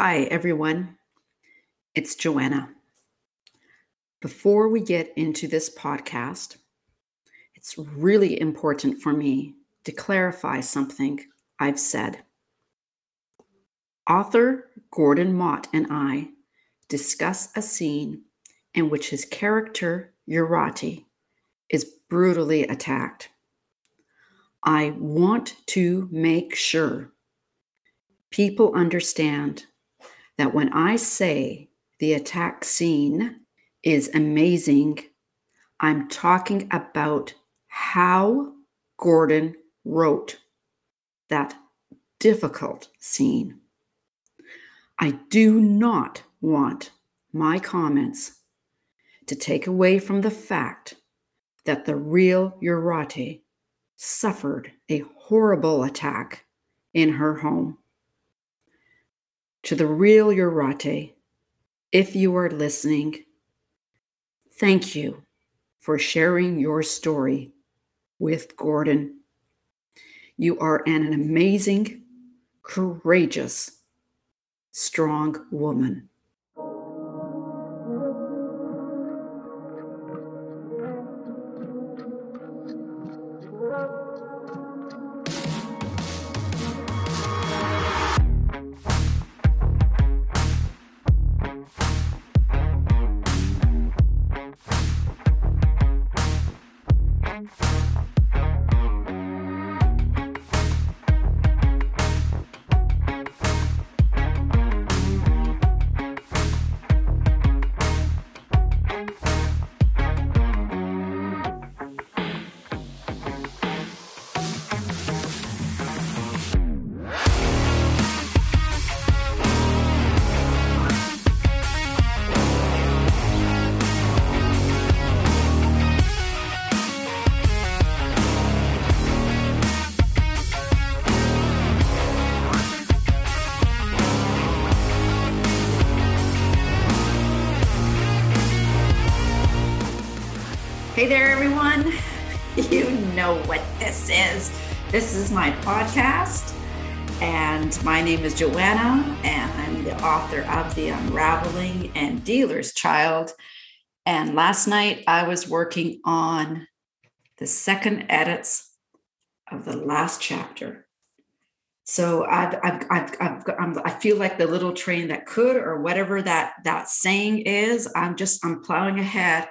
Hi, everyone. It's Joanna. Before we get into this podcast, it's really important for me to clarify something I've said. Author Gordon Mott and I discuss a scene in which his character, Jurate, is brutally attacked. I want to make sure people understand that when I say the attack scene is amazing, I'm talking about how Gordon wrote that difficult scene. I do not want my comments to take away from the fact that the real Jurate suffered a horrible attack in her home to the real Jurate, if you are listening, thank you for sharing your story with Gordon. You are an amazing, courageous, strong woman. Hey there, everyone. You know what this is. This is my podcast, and my name is Joanna, and I'm the author of The Unraveling and Dealer's Child. And last night I was working on the second edits of the last chapter. So I've, I've, I've, I've I'm, I feel like the little train that could, or whatever that that saying is. I'm just I'm plowing ahead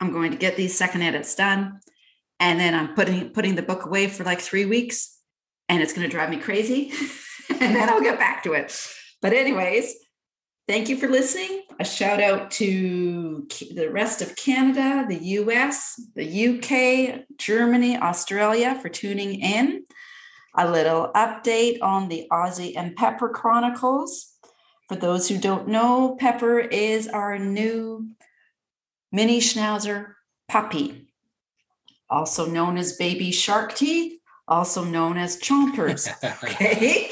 I'm going to get these second edits done. And then I'm putting putting the book away for like three weeks and it's going to drive me crazy. and then I'll get back to it. But, anyways, thank you for listening. A shout out to the rest of Canada, the US, the UK, Germany, Australia for tuning in. A little update on the Ozzy and Pepper Chronicles. For those who don't know, Pepper is our new mini schnauzer puppy, also known as baby shark teeth, also known as chompers. Okay.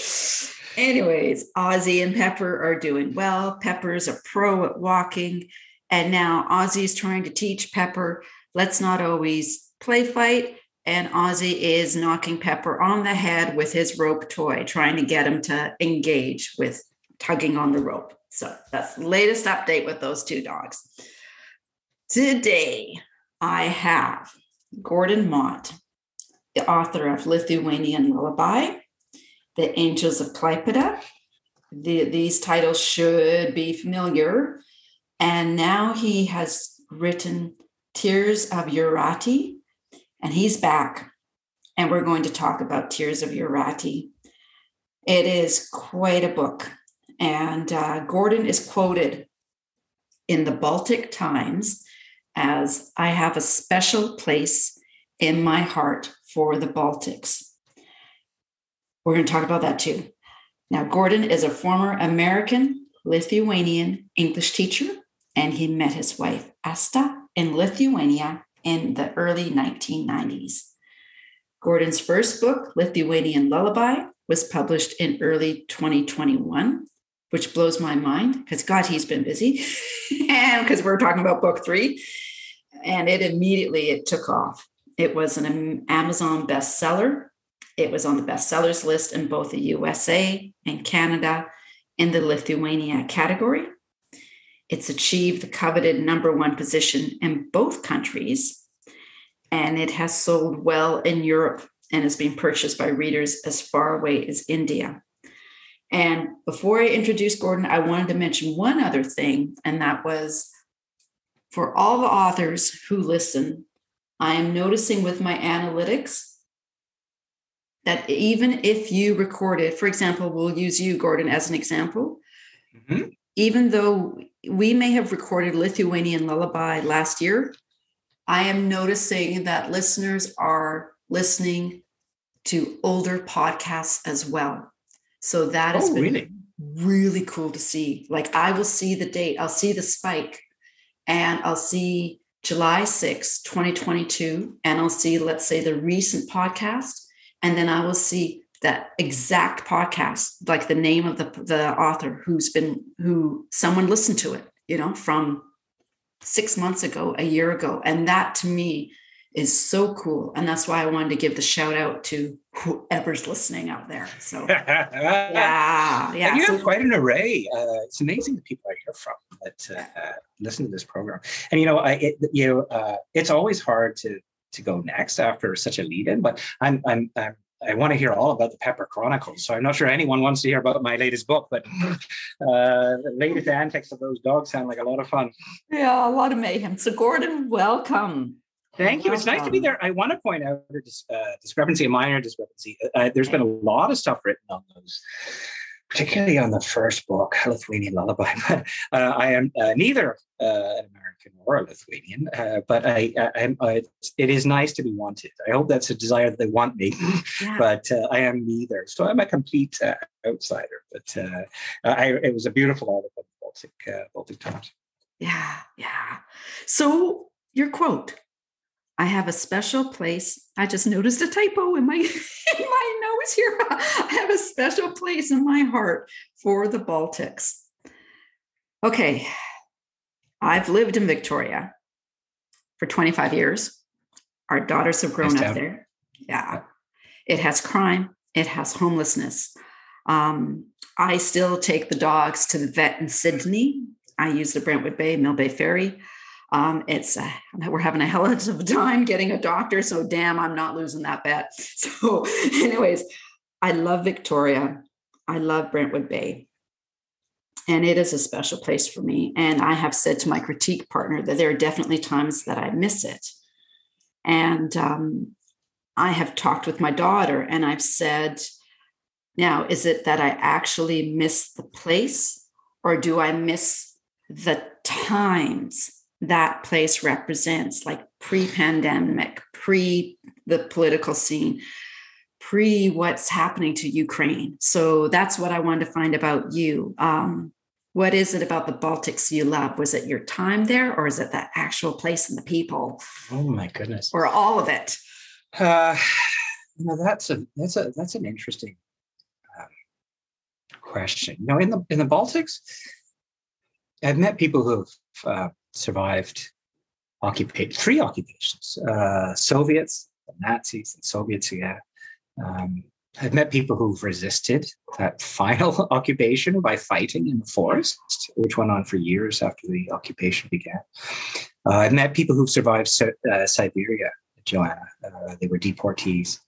Anyways, Ozzy and Pepper are doing well. Pepper's a pro at walking. And now Ozzy's trying to teach Pepper, let's not always play fight. And Ozzy is knocking Pepper on the head with his rope toy, trying to get him to engage with tugging on the rope. So that's the latest update with those two dogs. Today, I have Gordon Mott, the author of Lithuanian Lullaby, The Angels of Klaipeda. The, these titles should be familiar. And now he has written Tears of Jurate, and he's back. And we're going to talk about Tears of Jurate. It is quite a book. And uh, Gordon is quoted in the Baltic Times as I have a special place in my heart for the Baltics. We're going to talk about that too. Now, Gordon is a former American Lithuanian English teacher, and he met his wife, Asta, in Lithuania in the early 1990s. Gordon's first book, Lithuanian Lullaby, was published in early 2021, which blows my mind because God, he's been busy. and because we're talking about book three and it immediately it took off. It was an Amazon bestseller. It was on the bestsellers list in both the USA and Canada. in the Lithuania category. It's achieved the coveted number one position in both countries, and it has sold well in Europe and is being purchased by readers as far away as India. And before I introduce Gordon, I wanted to mention one other thing, and that was for all the authors who listen, I am noticing with my analytics that even if you recorded, for example, we'll use you, Gordon, as an example, mm-hmm. even though we may have recorded Lithuanian Lullaby last year, I am noticing that listeners are listening to older podcasts as well. So that is oh, really? really cool to see. Like I will see the date, I'll see the spike, and I'll see July 6, 2022, and I'll see, let's say, the recent podcast. And then I will see that exact podcast, like the name of the the author who's been who someone listened to it, you know, from six months ago, a year ago, and that to me is so cool, and that's why I wanted to give the shout out to whoever's listening out there. So yeah, yeah, and you so, have quite an array. Uh, it's amazing the people I hear from that uh, listen to this program, and you know, I it, you know, uh, it's always hard to to go next after such a lead in. But I'm, I'm, I'm I want to hear all about the Pepper Chronicles. So I'm not sure anyone wants to hear about my latest book, but uh, the latest antics of those dogs sound like a lot of fun. Yeah, a lot of mayhem. So Gordon, welcome. Thank you. Welcome. It's nice to be there. I want to point out a uh, discrepancy, a minor discrepancy. Uh, there's been a lot of stuff written on those particularly on the first book, Lithuanian Lullaby. But uh, I am uh, neither uh, an American or a Lithuanian, uh, but I, I, I, it is nice to be wanted. I hope that's a desire that they want me, yeah. but uh, I am neither. So I'm a complete uh, outsider. But I, it was a beautiful article in Baltic, Baltic Times. Yeah, yeah. So your quote I have a special place. I just noticed a typo in my in my here. I have a special place in my heart for the Baltics. Okay. I've lived in Victoria for 25 years. Our daughters have grown up there. Yeah. It has crime, it has homelessness. Um, I still take the dogs to the vet in Sidney. I use the Brentwood Bay, Mill Bay Ferry. Um, it's uh, we're having a hell of a time getting a doctor, so damn, I'm not losing that bet. So, anyways, I love Victoria. I love Brentwood Bay. And it is a special place for me. And I have said to my critique partner that there are definitely times that I miss it. And um, I have talked with my daughter and I've said, now, is it that I actually miss the place or do I miss the times that place represents, like pre pandemic, pre the political scene, pre what's happening to Ukraine. So that's what I wanted to find about you. Um, what is it about the Baltics you love? Was it your time there, or is it the actual place and the people? Oh my goodness! Or all of it? Uh, that's a that's a that's an interesting um, question. You know, in the in the Baltics, I've met people who've uh, survived three occupations, uh, Soviets, Nazis, and Soviets again. Um, I've met people who've resisted that final occupation by fighting in the forest, which went on for years after the occupation began. Uh, I've met people who've survived uh, Siberia, Joanna. Uh, they were deportees.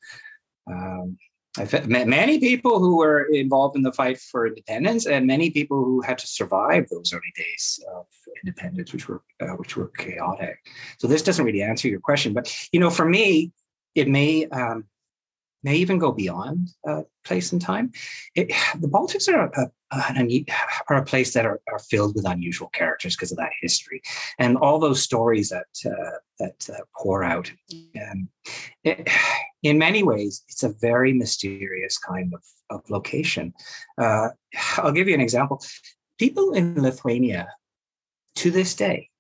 Um, I've met many people who were involved in the fight for independence, and many people who had to survive those early days of independence, which were uh, which were chaotic. So this doesn't really answer your question, but you know, for me, it may um, may even go beyond uh, place and time. It, the Baltics are a, a, are a place that are, are filled with unusual characters because of that history and all those stories that uh, that uh, pour out. And it, in many ways, it's a very mysterious kind of, of location. Uh, I'll give you an example. People in Lithuania to this day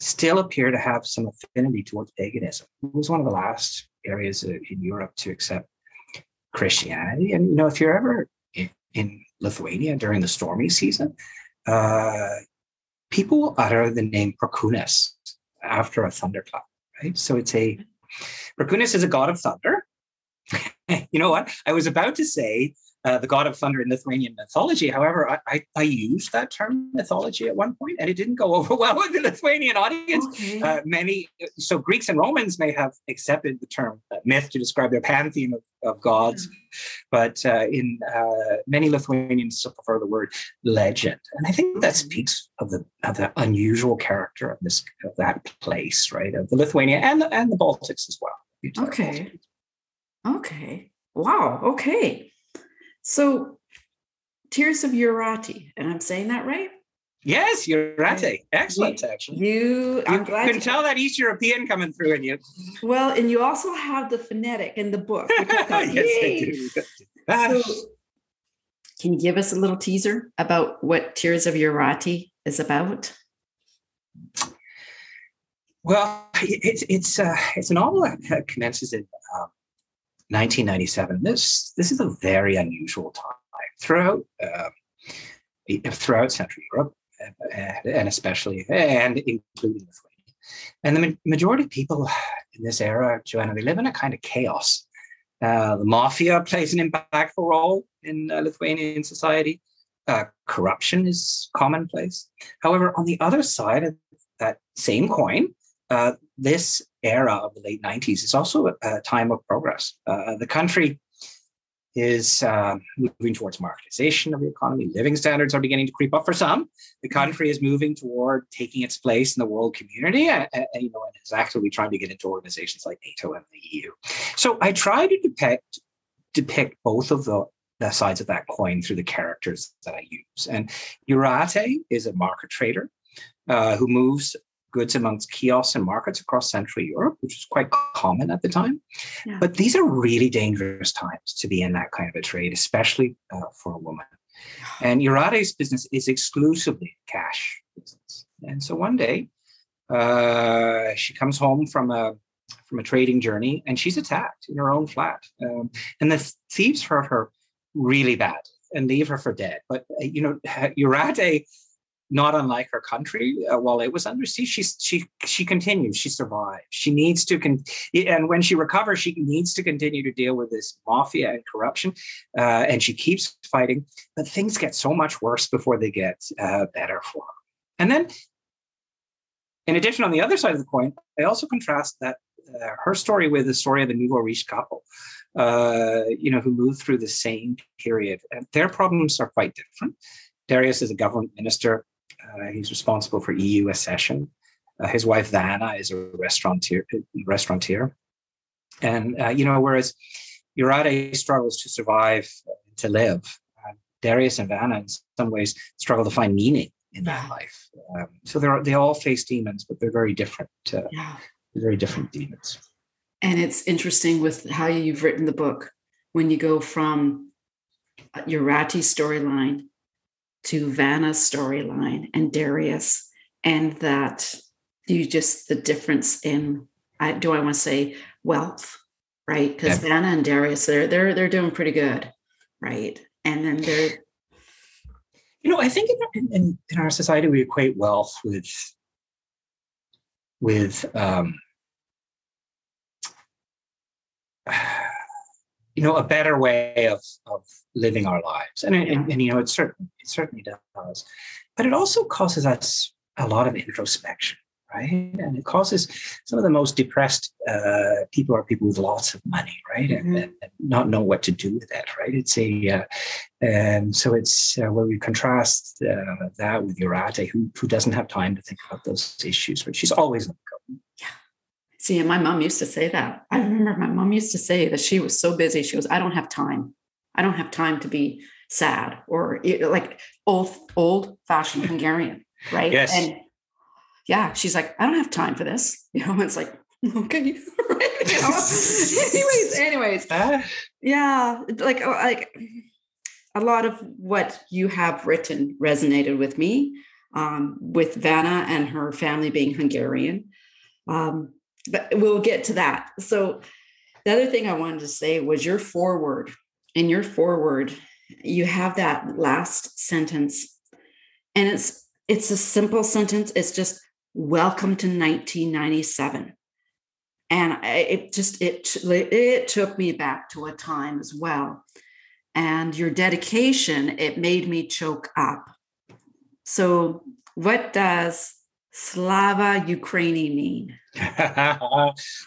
still appear to have some affinity towards paganism. It was one of the last areas in Europe to accept Christianity. And you know, if you're ever in, in Lithuania during the stormy season, uh, people will utter the name Perkūnas after a thunderclap, right? So it's a Perkūnas is a god of thunder. you know what? I was about to say uh, the god of thunder in Lithuanian mythology. However, I, I, I, used that term mythology at one point, and it didn't go over well with the Lithuanian audience. Okay. Uh, many, so Greeks and Romans may have accepted the term uh, myth to describe their pantheon of, of gods, but uh, in uh, many Lithuanians prefer the word legend, and I think that speaks of the of the unusual character of this of that place, right, of the Lithuania and the, and the Baltics as well. Okay. Okay. Wow. Okay. So, Tears of Jurate, and I'm saying that right? Yes, Jurate. Excellent, you, actually. You, I'm you glad can you, tell that East European coming through in you. Well, and you also have the phonetic in the book. yes, I do. So, can you give us a little teaser about what Tears of Jurate is about? Well, it's it's uh, it's a novel that commences in um, 1997. This this is a very unusual time throughout uh, throughout Central Europe, and, and especially and including Lithuania. And the majority of people in this era, Joanna, they live in a kind of chaos. Uh, the mafia plays an impactful role in uh, Lithuanian society. Uh, corruption is commonplace. However, on the other side of that same coin, uh, this era of the late 90s is also a, time of progress. Uh, the country is uh, moving towards marketization of the economy. Living standards are beginning to creep up for some. The mm-hmm. country is moving toward taking its place in the world community, you know, and is actively trying to get into organizations like NATO and the EU. So I try to depict depict both of the, the sides of that coin through the characters that I use. And Jurate is a market trader uh, who moves goods amongst kiosks and markets across Central Europe, which was quite common at the time. Yeah. But these are really dangerous times to be in that kind of a trade, especially uh, for a woman. And Jurate's business is exclusively cash business. And so one day, uh, she comes home from a from a trading journey, and she's attacked in her own flat. Um, and the thieves hurt her really bad and leave her for dead. But uh, you know, Jurate not unlike her country uh, while it was under siege she she she continues she survives. She needs to con- and when she recovers she needs to continue to deal with this mafia and corruption uh, and she keeps fighting but things get so much worse before they get uh, better for her. And then in addition on the other side of the coin i also contrast that uh, her story with the story of the nouveau riche couple uh, you know who moved through the same period. And their problems are quite different. Darius is a government minister uh, he's responsible for EU accession. Uh, his wife Vana is a restaurateur. restaurateur. And, uh, you know, whereas Jurate struggles to survive, to live, uh, Darius and Vana, in some ways, struggle to find meaning in that life. Um, so they're, they all face demons, but they're very different. Uh, yeah. Very different demons. And it's interesting with how you've written the book when you go from Jurate's storyline to Vana's storyline and Darius, and that you just the difference in I do I want to say wealth, right? Because yeah. Vana and Darius, they're they're they're doing pretty good, right? And then they're you know, I think in, in, in our society we equate wealth with with um, you know, a better way of, of living our lives. And, and, and, you know, it certainly, it certainly does. But it also causes us a lot of introspection, right? And it causes some of the most depressed uh, people are people with lots of money, right? Mm-hmm. And, and, not know what to do with it, right? It's a, uh, and so it's uh, where we contrast uh, that with Jurate, who, who doesn't have time to think about those issues, but she's always on the go. Yeah. See, and my mom used to say that. I remember my mom used to say that she was so busy. She goes, I don't have time. I don't have time to be sad or like old, old fashioned Hungarian. Right. Yes. And yeah, she's like, I don't have time for this. You know, it's like, okay. You know? anyways, anyways. Uh, yeah. Like, like a lot of what you have written resonated with me um, with Vana and her family being Hungarian. Um, but we'll get to that. So the other thing I wanted to say was your foreword. In your forward, you have that last sentence, and it's it's a simple sentence. It's just "Welcome to 1997," and it just it it took me back to a time as well. and your dedication, it made me choke up. So, what does Slava Ukraini mean?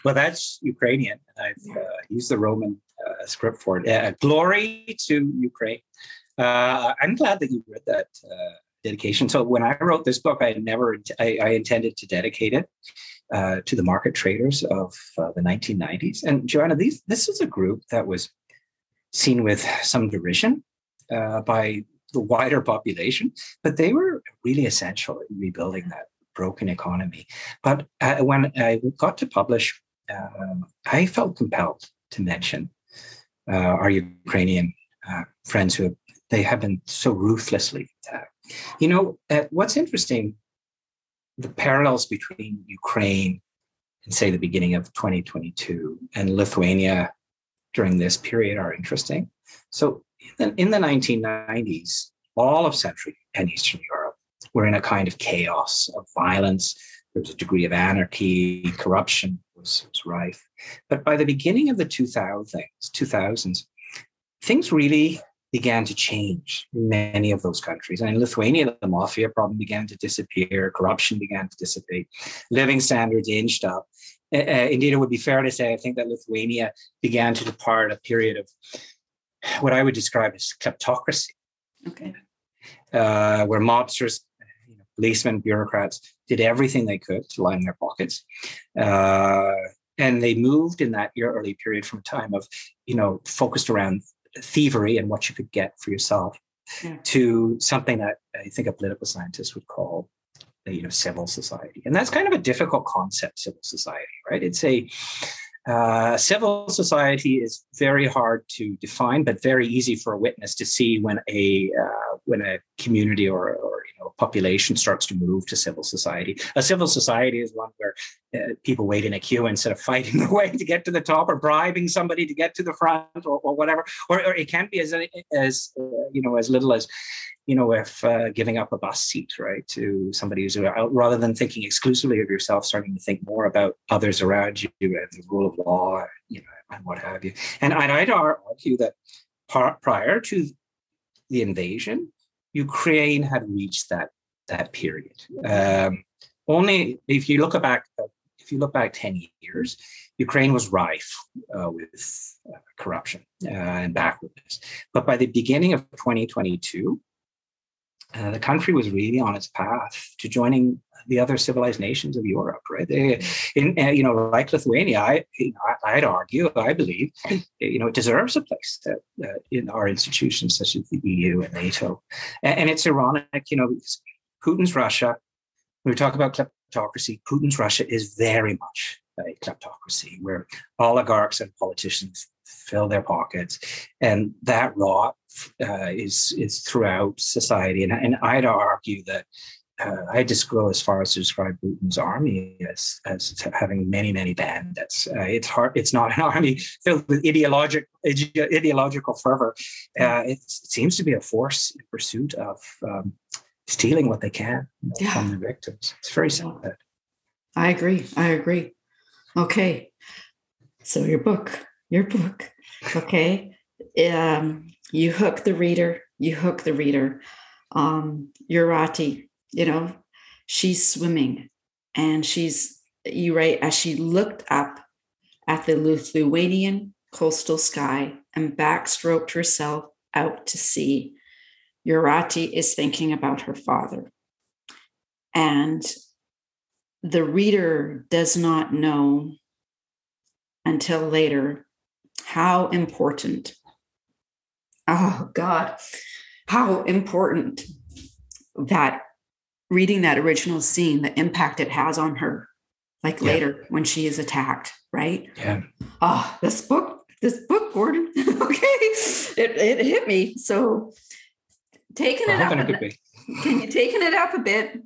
well, that's Ukrainian. I've uh, used the Roman uh, script for it. Uh, glory to Ukraine. Uh, I'm glad that you read that uh, dedication. So when I wrote this book, I never I, I intended to dedicate it uh, to the market traders of the 1990s. And Joanna, these this is a group that was seen with some derision by the wider population, but they were really essential in rebuilding that broken economy. But uh, when I got to publish, um, I felt compelled to mention uh, our Ukrainian uh, friends who have, they have been so ruthlessly attacked. You know, uh, what's interesting, the parallels between Ukraine and say the beginning of 2022 and Lithuania during this period are interesting. So in the, in the 1990s, all of Central and Eastern Europe we're in a kind of chaos of violence. There was a degree of anarchy, corruption was, was rife. But by the beginning of the 2000s, 2000s, things really began to change in many of those countries. And in Lithuania, the mafia problem began to disappear, corruption began to dissipate, living standards inched up. Uh, indeed, it would be fair to say, I think that Lithuania began to depart a period of what I would describe as kleptocracy. Okay. Uh, where mobsters policemen, bureaucrats did everything they could to line their pockets. Uh, and they moved in that early period from a time of, you know, focused around thievery and what you could get for yourself yeah. to something that I think a political scientist would call you know civil society and that's kind of a difficult concept civil society right it's a uh, civil society is very hard to define, but very easy for a witness to see when a uh, when a community or, or you know population starts to move to civil society. A civil society is one where uh, people wait in a queue instead of fighting their way to get to the top or bribing somebody to get to the front or, or whatever. Or, or, it can be as as uh, you know as little as you know, if uh, giving up a bus seat, right, to somebody who's out, rather than thinking exclusively of yourself, starting to think more about others around you and the rule of law, you know, and what have you. And I'd argue that prior to the invasion, Ukraine had reached that that period. Um, only if you look back, if you look back ten years, Ukraine was rife uh, with uh, corruption uh, and backwardness. But by the beginning of 2022, uh, the country was really on its path to joining the other civilized nations of Europe, right? They, in, uh, you know, like Lithuania, I, you know, I, would argue, I believe, you know, it deserves a place to, uh, in our institutions such as the EU and NATO. And, and it's ironic, you know, because Putin's Russia. When we talk about kleptocracy, Putin's Russia is very much a kleptocracy, where oligarchs and politicians fill their pockets, and that rot uh, is is throughout society. And, and I'd argue that uh, I just go as far as to describe Putin's army as as having many many bandits. Uh, it's hard. It's not an army filled with ideologic ideological fervor. Uh, it seems to be a force in pursuit of um, stealing what they can yeah. from their victims. It's very sad. I agree. I agree. Okay, so your book, your book. Okay, um, you hook the reader. You hook the reader. Um, Jurate, you know, she's swimming, and she's you write as she looked up at the Lithuanian coastal sky and backstroked herself out to sea. Jurate is thinking about her father. And the reader does not know until later how important, oh God, how important that reading that original scene, the impact it has on her, like yeah. later when she is attacked, right? Yeah. Oh, this book, this book, Gordon. okay. It, it hit me. So taking it up. It can you taking it up a bit?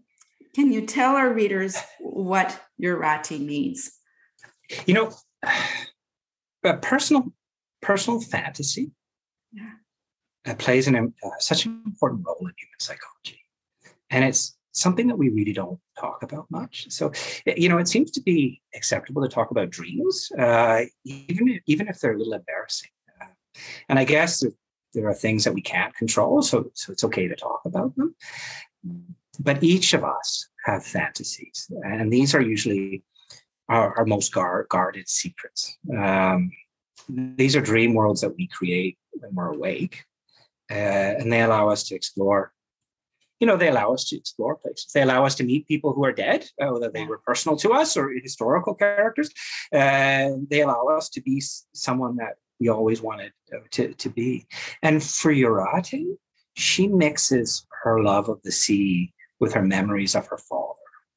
Can you tell our readers what Jurate means? You know, a personal personal fantasy yeah. uh, plays an, uh, such an important role in human psychology, and it's something that we really don't talk about much. So, you know, it seems to be acceptable to talk about dreams, uh, even even if they're a little embarrassing. Uh, and I guess there are things that we can't control, so so it's okay to talk about them. But each of us have fantasies, and these are usually our, our most guard, guarded secrets. Um, these are dream worlds that we create when we're awake, uh, and they allow us to explore. You know, they allow us to explore places. They allow us to meet people who are dead, uh, whether they were personal to us or historical characters. Uh, they allow us to be someone that we always wanted uh, to, to be. And for Jurate, she mixes her love of the sea with her memories of her father.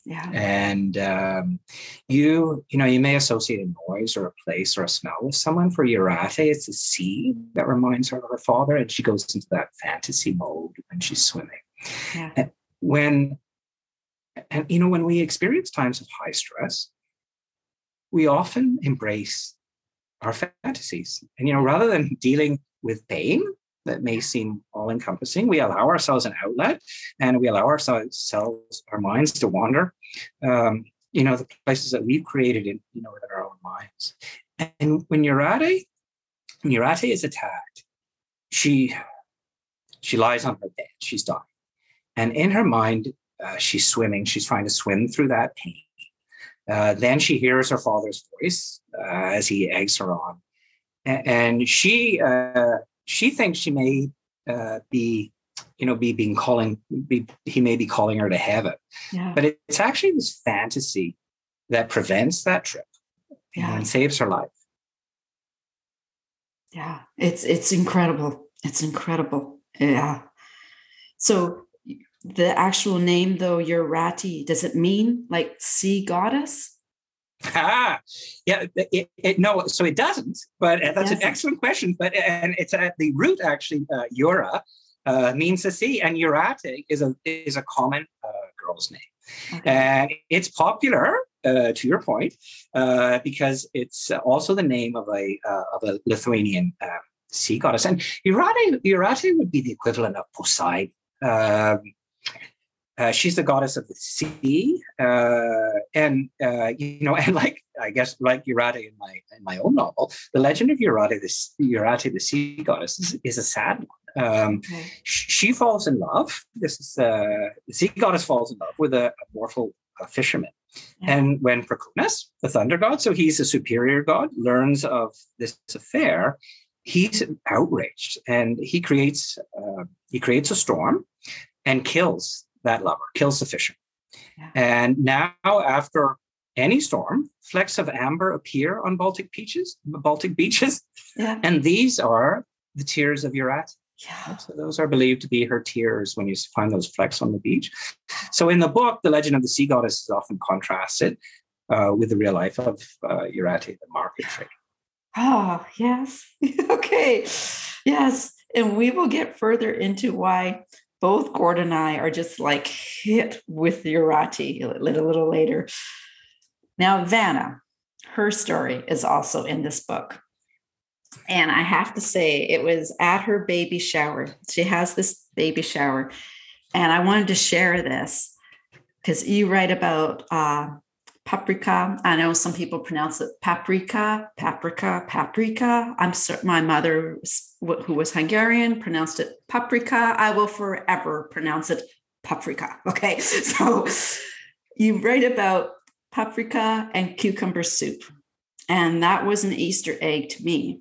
Yeah. And um, you, you know, you may associate a noise or a place or a smell with someone. For Jurate, it's a sea that reminds her of her father, and she goes into that fantasy mode when she's swimming. Yeah. And when, and you know, when we experience times of high stress, we often embrace our fantasies. And, you know, rather than dealing with pain that may seem all encompassing, we allow ourselves an outlet and we allow ourselves, our minds to wander, um, you know, the places that we've created in, you know, within our own minds. And when Jurate, when Jurate is attacked, she, she lies on her bed, she's dying. And in her mind, uh, she's swimming, she's trying to swim through that pain. Uh, then she hears her father's voice uh, as he eggs her on, and, and she uh, she thinks she may uh, be, you know, be being calling. Be, he may be calling her to heaven, yeah. but it's actually this fantasy that prevents that trip yeah. and saves her life. Yeah, it's it's incredible. It's incredible. Yeah. So the actual name though Jurate does it mean like sea goddess ah yeah it, it, no so it doesn't but uh, that's an excellent question but and it's at the root actually uh, Jura uh, means the sea and Jurate is a is a common uh, girl's name. Okay. and it's popular uh, to your point uh, because it's also the name of a of a Lithuanian sea goddess. And Jurate Jurate would be the equivalent of Poseidon. Um, uh, she's the goddess of the sea, uh, and uh, you know, and like I guess like Jurate in my in my own novel, the legend of Jurate, the Jurate, the sea goddess, is, is a sad one. Um, okay. She falls in love. This is uh, the sea goddess falls in love with a, a mortal a fisherman, yeah. and when Perkūnas, the thunder god, so he's a superior god, learns of this affair, he's outraged, and he creates uh, he creates a storm and kills that lover, kills the fisherman. Yeah. And now, after any storm, flecks of amber appear on Baltic beaches, Baltic beaches, yeah. and these are the tears of Urat. Yeah. So those are believed to be her tears when you find those flecks on the beach. So in the book, the legend of the sea goddess is often contrasted uh, with the real life of uh, Jurate, the market trader. Oh, yes. okay. Yes. And we will get further into why both Gord and I are just like hit with Jurate a little, a little later. Now, Vana, her story is also in this book. And I have to say, it was at her baby shower. She has this baby shower. And I wanted to share this because you write about uh, paprika. I know some people pronounce it paprika, paprika, paprika. I'm my mother, who was Hungarian, pronounced it paprika. I will forever pronounce it paprika. Okay, so you write about paprika and cucumber soup, and that was an Easter egg to me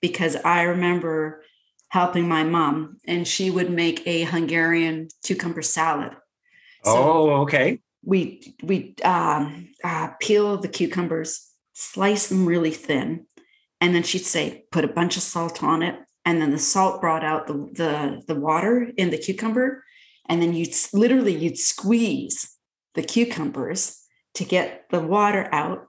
because I remember helping my mom, and she would make a Hungarian cucumber salad. So, oh, okay we we um, uh, peel the cucumbers, slice them really thin, and then she'd say, put a bunch of salt on it, and then the salt brought out the the, the water in the cucumber, and then you'd literally you'd squeeze the cucumbers to get the water out,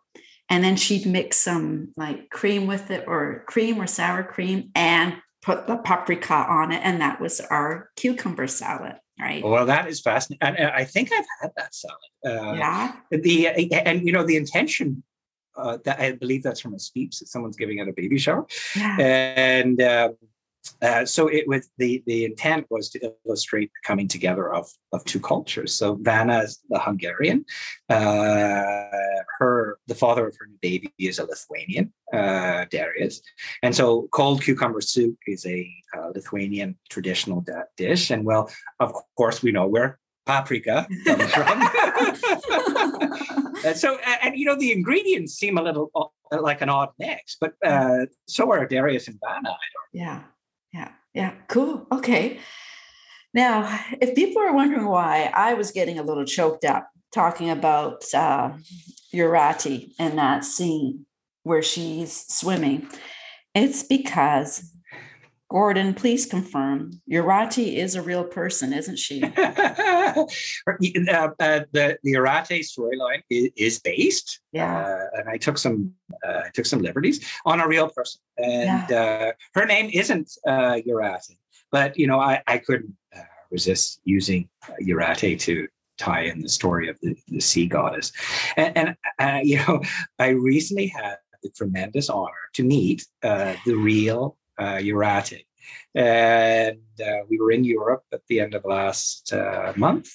and then she'd mix some like cream with it, or cream or sour cream, and put the paprika on it, and that was our cucumber salad right. Well that is fascinating and i think i've had that salad uh, yeah? the and you know the intention uh, that i believe that's from a speech that someone's giving at a baby shower. Yeah. and uh, uh, so it was the the intent was to illustrate the coming together of of two cultures. So Vana is the Hungarian, uh, her the father of her new baby is a Lithuanian, uh, Darius, and so cold cucumber soup is a uh, Lithuanian traditional da- dish. And well, of course, we know where paprika comes from. and so, and you know, the ingredients seem a little uh, like an odd mix, but uh, so are Darius and Vana. Yeah. Yeah. Yeah. Cool. Okay. Now, if people are wondering why I was getting a little choked up talking about uh, Jurate and that scene where she's swimming, it's because Gordon, please confirm Jurate is a real person, isn't she? uh, uh, the the Jurate storyline is, is, based, yeah, uh, and I took some uh, I took some liberties on a real person, and yeah. Uh, her name isn't uh, Jurate, but you know I I couldn't resist using Jurate to tie in the story of the, the sea goddess, and, and you know I recently had the tremendous honor to meet the real uh, Jurate. And uh, we were in Europe at the end of last uh, month.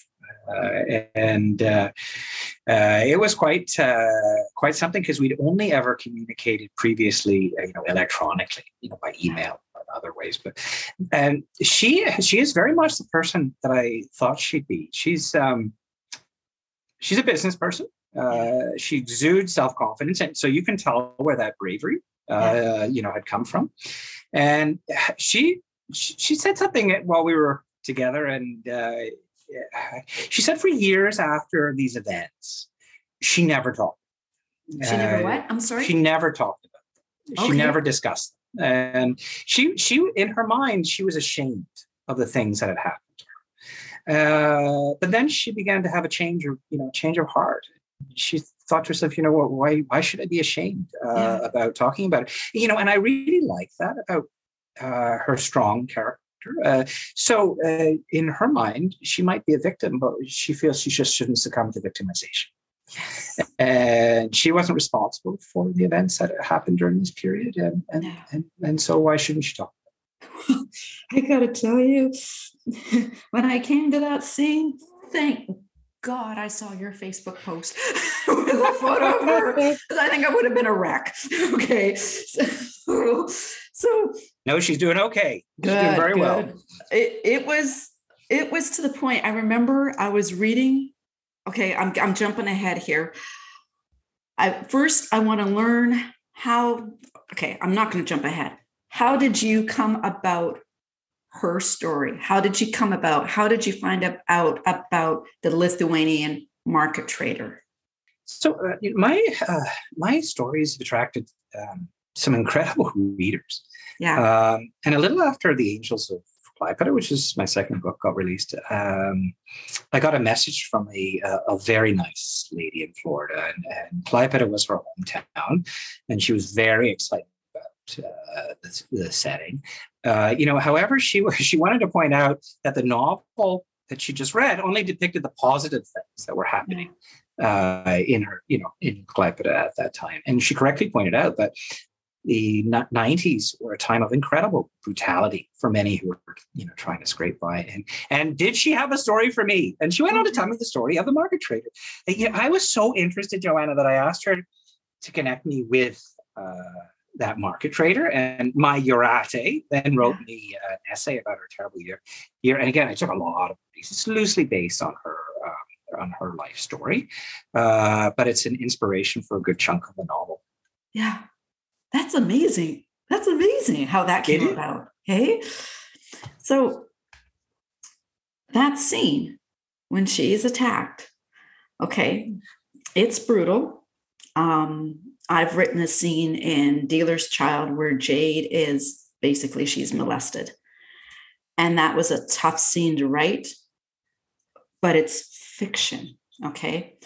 Uh, and uh, uh, it was quite quite something because we'd only ever communicated previously, you know, electronically, you know, by email or other ways. But and she she is very much the person that I thought she'd be. She's um, she's a business person. Uh, she exudes self confidence, and so you can tell where that bravery, uh, you know, had come from. And she she said something while we were together, and uh, she said for years after these events, she never talked. She never what? I'm sorry. She never talked about them. Okay. She never discussed them, and she she in her mind she was ashamed of the things that had happened to her. Uh, but then she began to have a change of you know change of heart. She thought to herself, you know why why should I be ashamed uh, yeah. about talking about it? You know, and I really like that about uh, her strong character. Uh, so, uh, in her mind, she might be a victim, but she feels she just shouldn't succumb to victimization. Yes. And she wasn't responsible for the events that happened during this period, and and, no. and, and so why shouldn't she talk? I gotta tell you, when I came to that scene, thank God, I saw your Facebook post with a photo of her I think I would have been a wreck. Okay. So, so no, she's doing okay. Good, she's doing very good. well. It, it was it was to the point. I remember I was reading. Okay, I'm I'm jumping ahead here. I first I want to learn how. Okay, I'm not going to jump ahead. How did you come about her story? How did she come about? How did you find out about the Lithuanian market trader? So uh, my uh, my stories attracted um, some incredible readers. Yeah. Um, and a little after the Angels of Klaipeda, which is my second book, got released, um, I got a message from a, a, very nice lady in Florida, and, and Klaipeda was her hometown, and she was very excited uh, the, setting. Uh, you know, however, she she wanted to point out that the novel that she just read only depicted the positive things that were happening uh, in her, you know, in Klaipeda at that time. And she correctly pointed out that the 90s were a time of incredible brutality for many who were, you know, trying to scrape by. And, and did she have a story for me? And she went on to tell me the story of the market trader. And, you know, I was so interested, Joanna, that I asked her to connect me with uh, that market trader. And my Jurate then wrote me an essay about her terrible year. year. And again, I took a lot of these. It's loosely based on her um, on her life story, uh, but it's an inspiration for a good chunk of the novel. Yeah, that's amazing. That's amazing how that came about. Okay, so that scene when she is attacked. Okay, it's brutal. Um, I've written a scene in Dealer's Child where Jade is basically she's molested. And that was a tough scene to write, but it's fiction. Okay.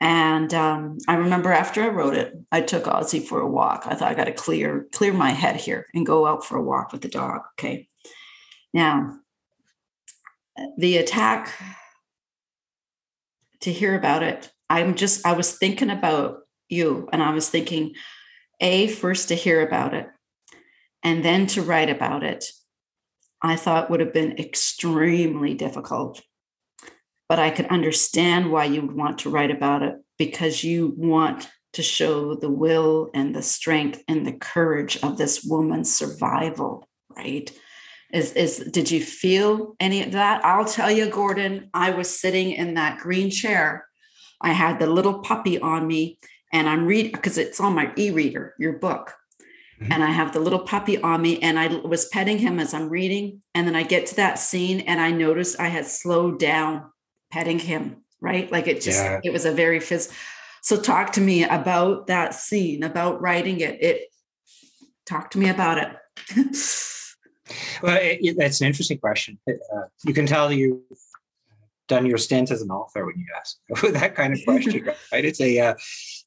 And um, I remember after I wrote it, I took Ozzy for a walk. I thought I got to clear clear my head here and go out for a walk with the dog. Okay. Now, the attack. To hear about it, I'm just I was thinking about you. And I was thinking, A, first to hear about it, and then to write about it, I thought would have been extremely difficult. But I could understand why you would want to write about it because you want to show the will and the strength and the courage of this woman's survival, right? Is is did you feel any of that? I'll tell you, Gordon, I was sitting in that green chair. I had the little puppy on me, and I'm reading because it's on my e-reader, your book. Mm-hmm. And I have the little puppy on me, and I was petting him as I'm reading. And then I get to that scene, and I noticed I had slowed down petting him, right? Like it just, yeah. it was a very physical so talk to me about that scene, about writing it. It talk to me about it. well, it, that's an interesting question. Uh, you can tell you've done your stint as an author when you ask that kind of question, right? It's a, uh,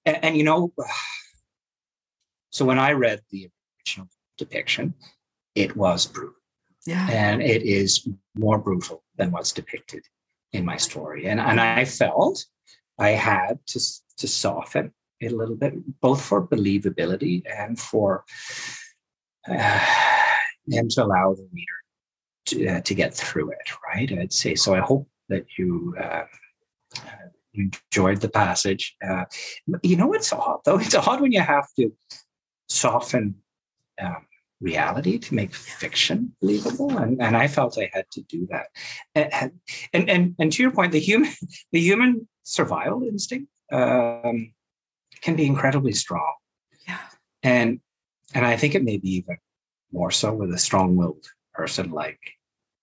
and, and you know, so when I read the original depiction, it was brutal. Yeah. And it is more brutal than what's depicted in my story. And and I felt I had to to soften it a little bit, both for believability and for uh, and to allow the reader to, uh, to get through it. Right? I'd say so. I hope that you. Uh, you enjoyed the passage. Uh, you know, it's odd though. It's odd when you have to soften um, reality to make fiction believable and, and i felt i had to do that and, and and and to your point the human the human survival instinct um, can be incredibly strong. Yeah. And and I think it may be even more so with a strong-willed person like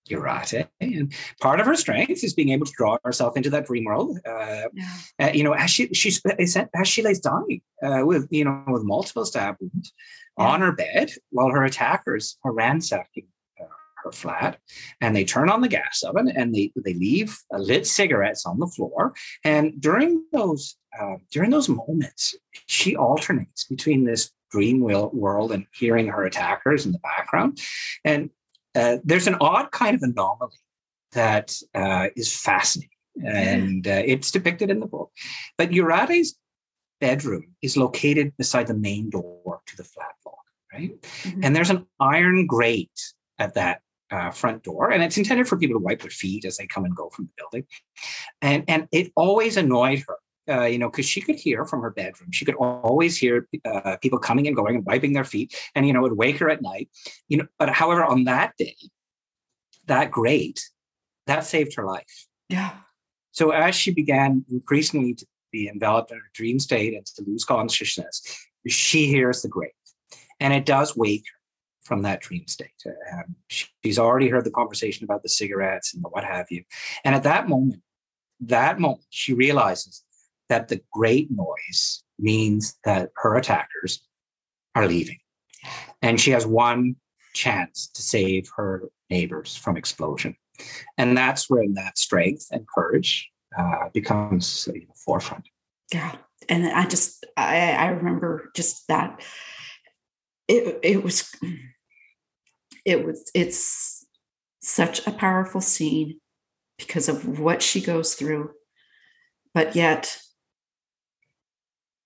Jurate. And part of her strength is being able to draw herself into that dream world. Uh, yeah. uh, you know, as she she's as she lays dying uh, with you know with multiple stab wounds yeah. on her bed while her attackers are ransacking her flat and they turn on the gas oven and they, they leave lit cigarettes on the floor. And during those uh, during those moments, she alternates between this dream world and hearing her attackers in the background. And uh, there's an odd kind of anomaly that uh, is fascinating. And uh, it's depicted in the book. But Jurate's bedroom is located beside the main door to the flat block, right? Mm-hmm. And there's an iron grate at that uh, front door, and it's intended for people to wipe their feet as they come and go from the building. And and it always annoyed her. Uh, you know, because she could hear from her bedroom. She could always hear uh, people coming and going and wiping their feet, and you know, it would wake her at night. You know, but however, on that day, that grate, that saved her life. Yeah. So as she began increasingly to be enveloped in her dream state and to lose consciousness, she hears the grate, and it does wake her from that dream state. Um, she's already heard the conversation about the cigarettes and the what have you. And at that moment, that moment, she realizes that the great noise means that her attackers are leaving. And she has one chance to save her neighbors from explosion. And that's when that strength and courage uh, becomes the forefront. Yeah. And I just, I, I remember just that it, it was it was it's such a powerful scene because of what she goes through but yet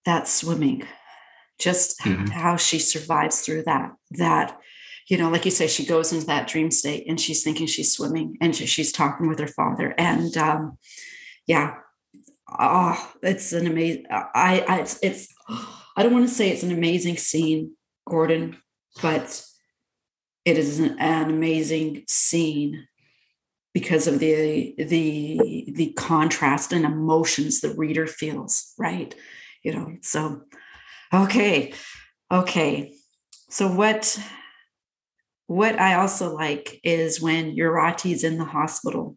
that swimming just mm-hmm. how she survives through that that you know like you say she goes into that dream state and she's thinking she's swimming and she's talking with her father and um yeah oh it's an amazing i i it's, it's i don't want to say it's an amazing scene gordon but it is an, an amazing scene because of the the the contrast and emotions the reader feels right you know so okay okay. So what what i also like is when Jurate is in the hospital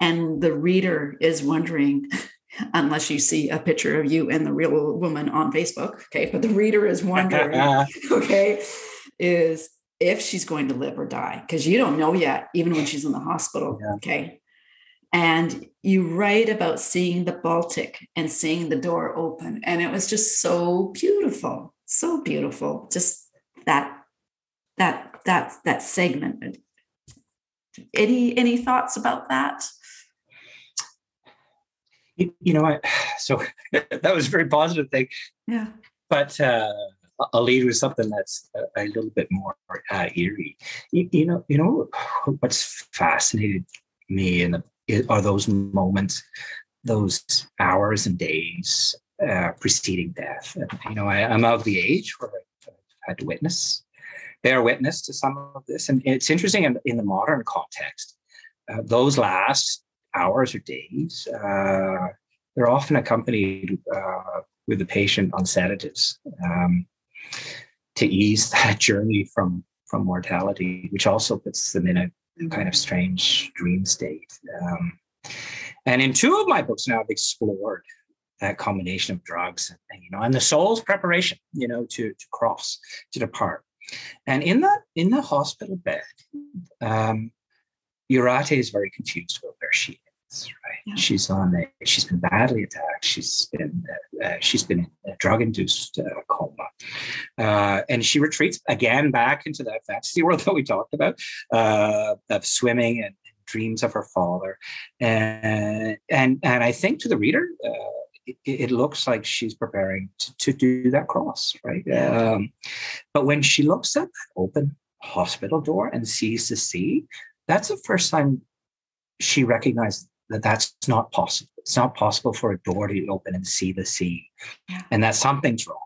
and the reader is wondering unless you see a picture of you and the real woman on facebook okay but the reader is wondering okay is if she's going to live or die because you don't know yet even when she's in the hospital yeah. okay and you write about seeing the baltic and seeing the door open. And it was just so beautiful so beautiful. Just that that that that segment. Any any thoughts about that? You, you know I, so that was a very positive thing. Yeah. But uh I'll lead with something that's a, a little bit more uh, eerie. You, you, know, you know what's fascinated me in the are those moments, those hours and days uh, preceding death. And, you know, I, am of the age where I've had to witness, bear witness to some of this, and it's interesting in, in the modern context. Uh, those last hours or days, uh, they're often accompanied uh, with the patient on sedatives um, to ease that journey from from mortality, which also puts them in a kind of strange dream state. Um, and in two of my books now, I've explored that combination of drugs and, you know and the soul's preparation, you know, to to cross to depart. And in that in the hospital bed, um, Jurate is very confused about where she right? Yeah. She's on a, she's been badly attacked. She's been uh, uh she's been in a drug-induced uh, coma, uh, and she retreats again back into that fantasy world that we talked about uh, of swimming and, dreams of her father, and and and I think to the reader. Uh, it, it, looks like she's preparing to, to do that cross, right? Um, but when she looks at that open hospital door and sees the sea, that's the first time she recognized that that's not possible. It's not possible for a door to open and see the sea, yeah. and that something's wrong.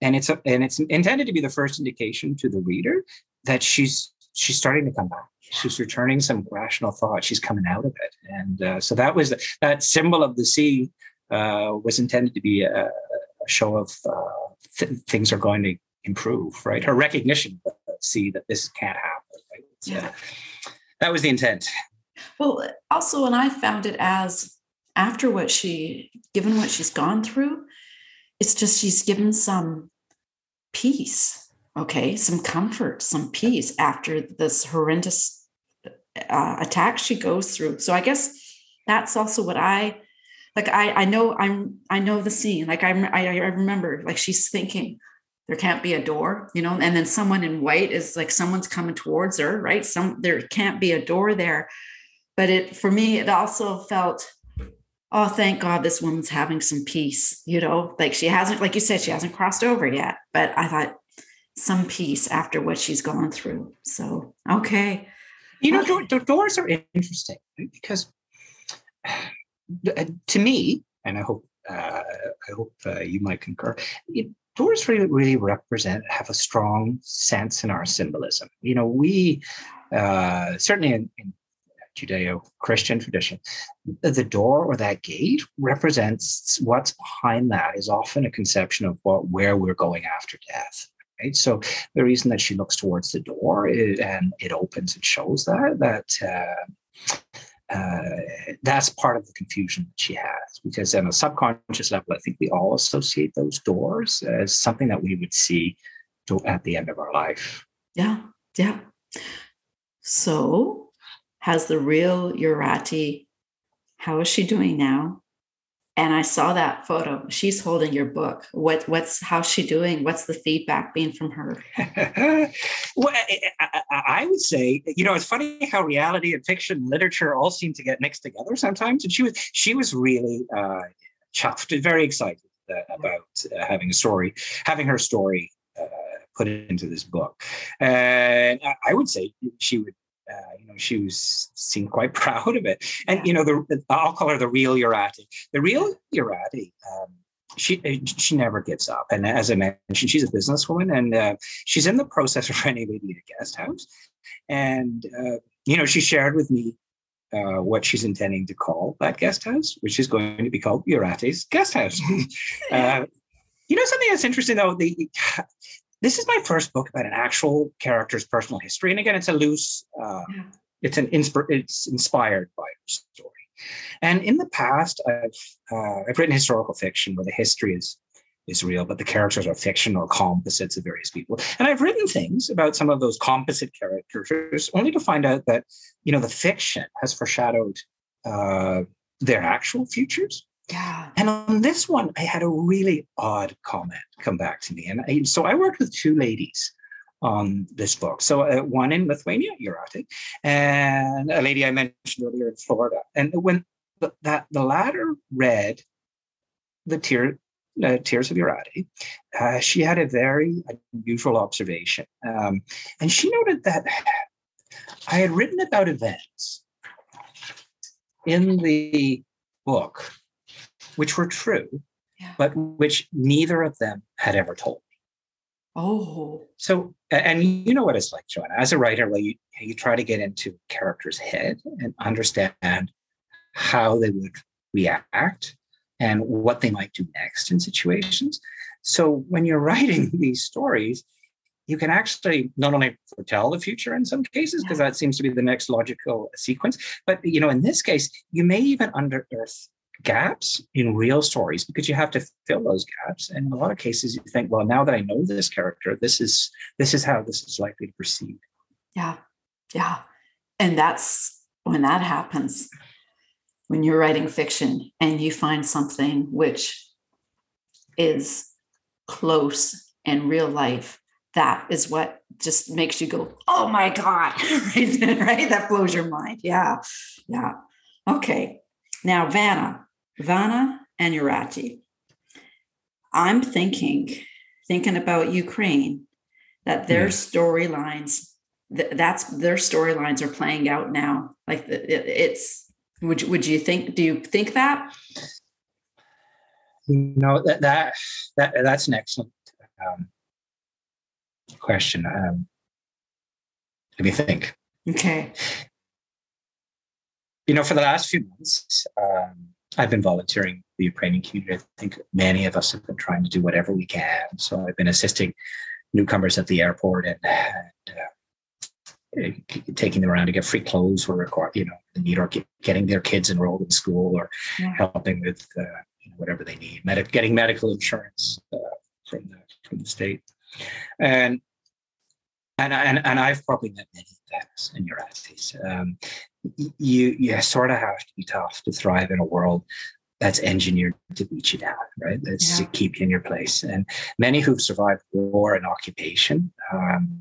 And it's a, and it's intended to be the first indication to the reader that she's she's starting to come back. She's returning some rational thought. She's coming out of it, and uh, so that was the, that symbol of the sea uh, was intended to be a, a show of uh, th- things are going to improve. Right, her recognition of the sea that this can't happen. Right? Yeah. that was the intent. Well, also, and I found it as after what she, given what she's gone through, it's just she's given some peace, okay, some comfort, some peace after this horrendous uh, attack she goes through. So I guess that's also what I like. I I know I'm I know the scene. Like I I, I remember like she's thinking there can't be a door, you know, and then someone in white is like someone's coming towards her, right? Some there can't be a door there but it for me it also felt oh thank god this woman's having some peace you know? Like she hasn't like you said she hasn't crossed over yet but i thought some peace after what she's gone through. So okay. You know okay. doors are interesting because uh, to me and i hope uh, i hope uh, you might concur it, doors really, really represent have a strong sense in our symbolism. You know we uh, certainly in, in Judeo-Christian tradition, the door or that gate represents what's behind that is often a conception of what where we're going after death. Right. So the reason that she looks towards the door is, and it opens and shows that that uh, uh, that's part of the confusion that she has because on a subconscious level, I think we all associate those doors as something that we would see to, at the end of our life. Yeah, yeah. So has the real Jurate. How is she doing now? And I saw that photo. She's holding your book. What, what's how's she doing? What's the feedback being from her? well, I, I, would say, you know, it's funny how reality and fiction, literature all seem to get mixed together sometimes. And she was she was really uh, chuffed, very excited uh, about uh, having a story, having her story uh, put into this book. And I would say she would uh, you know, she was seemed quite proud of it. And you know, the I'll call her the real Jurate. The real Jurate, um, she uh, she never gives up. And as I mentioned, she's a businesswoman, and uh, she's in the process of renovating a guest house. And uh, you know, she shared with me uh, what she's intending to call that guest house, which is going to be called Jurate's guest house. uh, you know, something that's interesting though, the this is my first book about an actual character's personal history. And again, it's a loose, uh, yeah. it's an insp- it's inspired by her story. And in the past, I've uh, I've written historical fiction where the history is is real, but the characters are fiction or composites of various people. And I've written things about some of those composite characters, only to find out that you know the fiction has foreshadowed uh, their actual futures. Yeah. And on this one, I had a really odd comment come back to me. And I, so I worked with two ladies on this book. So uh, one in Lithuania, Jurate, and a lady I mentioned earlier in Florida. And when the, that the latter read the tear, uh, Tears of Jurate, uh, she had a very unusual observation. Um, and she noted that I had written about events in the book which were true, yeah. but which neither of them had ever told me. Oh. So, and you know what it's like, Joanna, as a writer, like you, you try to get into character's head and understand how they would react and what they might do next in situations. So when you're writing these stories, you can actually not only foretell the future in some cases because yeah. that seems to be the next logical sequence but you know in this case you may even unearth gaps in real stories because you have to fill those gaps. And in a lot of cases you think well now that i know this character this is this is how this is likely to proceed. Yeah. Yeah. And that's when that happens. When you're writing fiction and you find something which is close in real life that is what just makes you go oh my god right, right? that blows your mind. Yeah. Yeah. Okay. Now Vana Vana and Jurate i'm thinking thinking about ukraine that their mm. storylines that's their storylines are playing out now like it's would you, would you think? Do you think that? No, that that, that that's an excellent um, question. Um, let me think. Okay. You know, for the last few months, um, I've been volunteering the Ukrainian community. I think many of us have been trying to do whatever we can. So I've been assisting newcomers at the airport and, and uh, taking them around to get free clothes or require, you know, the need or getting their kids enrolled in school or yeah. helping with uh, you know, whatever they need, Medi- getting medical insurance uh, from the from the state, and and and and I've probably met many vets in your essays. Um, you you sort of have to be tough to thrive in a world that's engineered to beat you down, right? That's yeah. to keep you in your place. And many who've survived war and occupation um,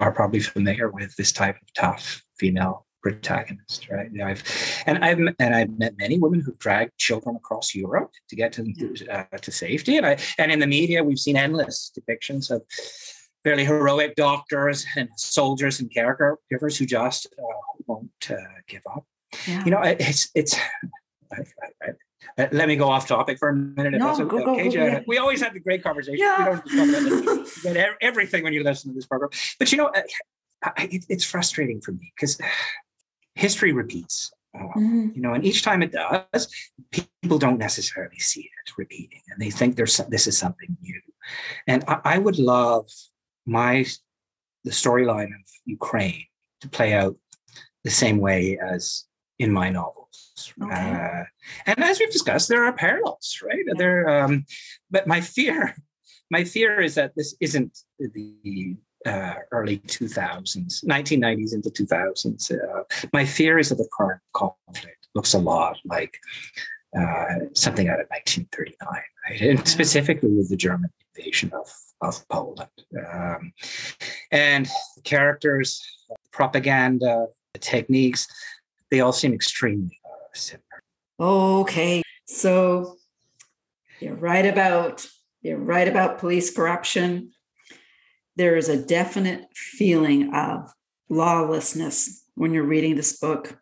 are probably familiar with this type of tough female protagonist, right? I've and I've and I've met many women who've dragged children across Europe to get to uh, to safety, and I and in the media we've seen endless depictions of fairly heroic doctors and soldiers and caregivers who just uh, won't uh, give up. Yeah. You know, it's it's. I, I, uh, let me go off topic for a minute. No, go, go, okay, go, yeah. We always have the great conversation. Yeah. We don't talk about everything when you listen to this program. But you know, it, it's frustrating for me because history repeats. Uh, mm-hmm. You know, and each time it does, people don't necessarily see it repeating, and they think there's this is something new. And I, I would love my the storyline of Ukraine to play out the same way as in my novels. Okay. Uh, and as we've discussed, there are parallels, right? Yeah. There, um, but my fear, my fear is that this isn't the uh, early 2000s, 1990s into 2000s. Uh, my fear is that the current conflict looks a lot like uh, something out of 1939, right? And specifically with the German invasion of, of Poland. Um, and characters, propaganda, techniques, they all seem extremely similar. Okay, so you're right about you're right about police corruption. There is a definite feeling of lawlessness when you're reading this book,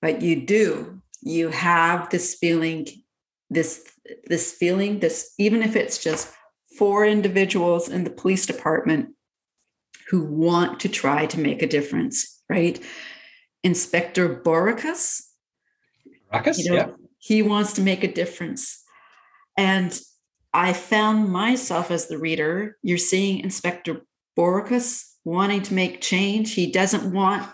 but you do you have this feeling, this this feeling, this even if it's just four individuals in the police department who want to try to make a difference, right? Inspector Boricus Ruckus, you know, yeah. He wants to make a difference. And I found myself as the reader, you're seeing Inspector Boricus wanting to make change. He doesn't want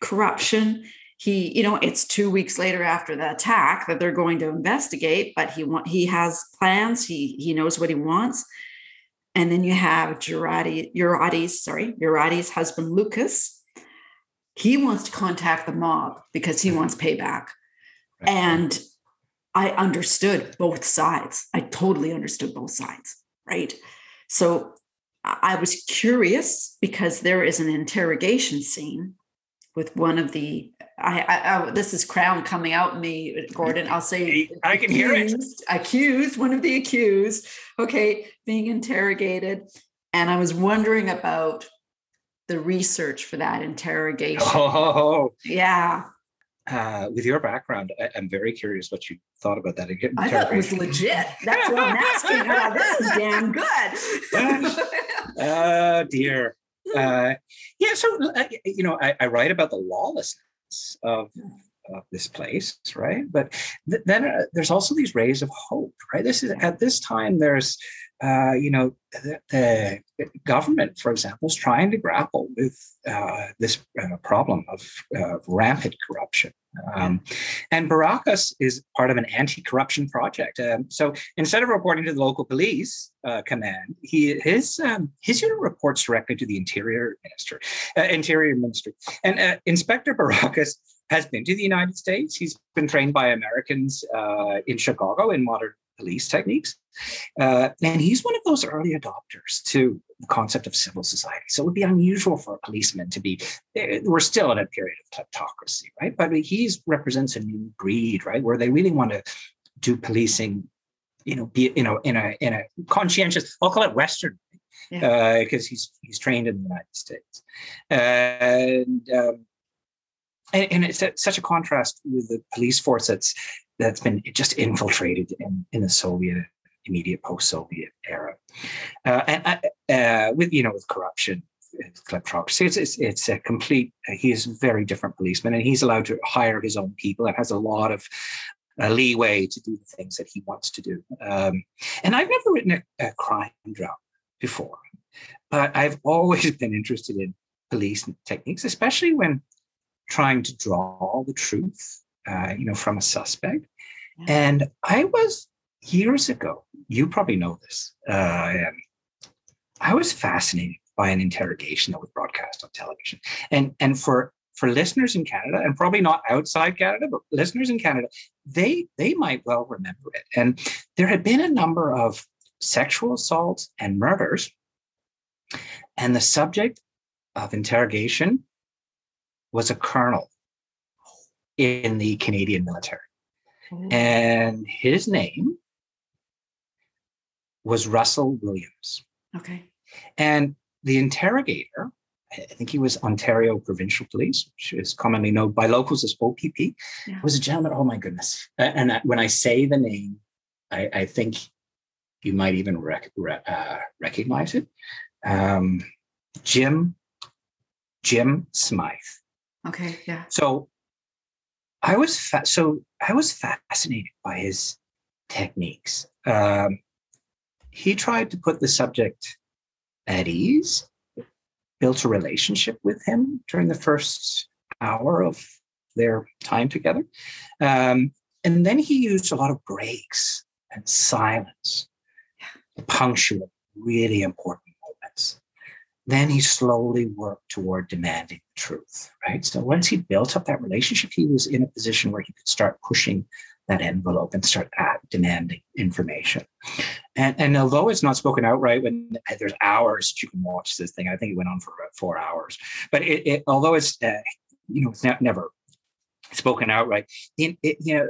corruption. He, you know, it's two weeks later after the attack that they're going to investigate, but he want he has plans. He he knows what he wants. And then you have Jurate, Jurate's, sorry, Jurate's husband Lucas. He wants to contact the mob because he wants payback. And I understood both sides. I totally understood both sides. Right. So I was curious because there is an interrogation scene with one of the I, I, I, this is crown coming out me, Gordon. I'll say I can hear it. Accused, one of the accused. Okay, being interrogated, and I was wondering about the research for that interrogation. Oh, yeah. Uh, with your background, I, am very curious what you thought about that. I thought it was legit. That's what I'm asking. oh, this is damn good. oh dear. Uh, yeah, so uh, you know, I, I write about the lawlessness of of this place, right? But th- then uh, there's also these rays of hope, right? This is at this time there's uh, you know, the, the, government, for example, is trying to grapple with uh, this uh, problem of uh, rampant corruption. Um, and Baracus is part of an anti-corruption project. Um, so instead of reporting to the local police uh, command, he his um, his unit reports directly to the Interior Minister, uh, Interior Minister, and Inspector Baracus has been to the United States. He's been trained by Americans in Chicago in modern police techniques. Uh, and he's one of those early adopters to the concept of civil society. So it would be unusual for a policeman to be, eh, we're still in a period of kleptocracy, right? But he represents a new breed, right? Where they really want to do policing, you know, be, you know, in a, in a conscientious, I'll call it Western, because yeah. uh, he's, he's trained in the United States. And, um, and, and it's such a contrast with the police force that's that's been just infiltrated in, in the Soviet immediate post-Soviet era, uh, and uh, uh, with you know with corruption, kleptocracy. It's, it's it's a complete. He is a very different policeman, and he's allowed to hire his own people and has a lot of uh, leeway to do the things that he wants to do. Um, and I've never written a, a, crime drama before, but I've always been interested in police techniques, especially when trying to draw the truth, uh, you know, from a suspect. Yeah. And I was years ago. You probably know this. Uh, I was fascinated by an interrogation that was broadcast on television, and and for for listeners in Canada, and probably not outside Canada, but listeners in Canada, they they might well remember it. And there had been a number of sexual assaults and murders, and the subject of interrogation was a colonel in the Canadian military. Mm-hmm. And his name was Russell Williams. Okay. And the interrogator, I think he was Ontario Provincial Police, which is commonly known by locals as OPP, yeah. was a gentleman. Oh my goodness! And when I say the name, I, I think you might even rec- uh, recognize it. Um, Jim, Jim Smyth. Okay, yeah. So I was fa- so I was fascinated by his techniques. Um, he tried to put the subject at ease, built a relationship with him during the first hour of their time together, um, and then he used a lot of breaks and silence, yeah. punctuate really important moments then he slowly worked toward demanding the truth, right? So once he built up that relationship, he was in a position where he could start pushing that envelope and start demanding information. And, and although it's not spoken outright, when there's hours that you can watch this thing, I think it went on for about four hours. But it, it although it's uh, you know it's ne- never spoken outright, it, you know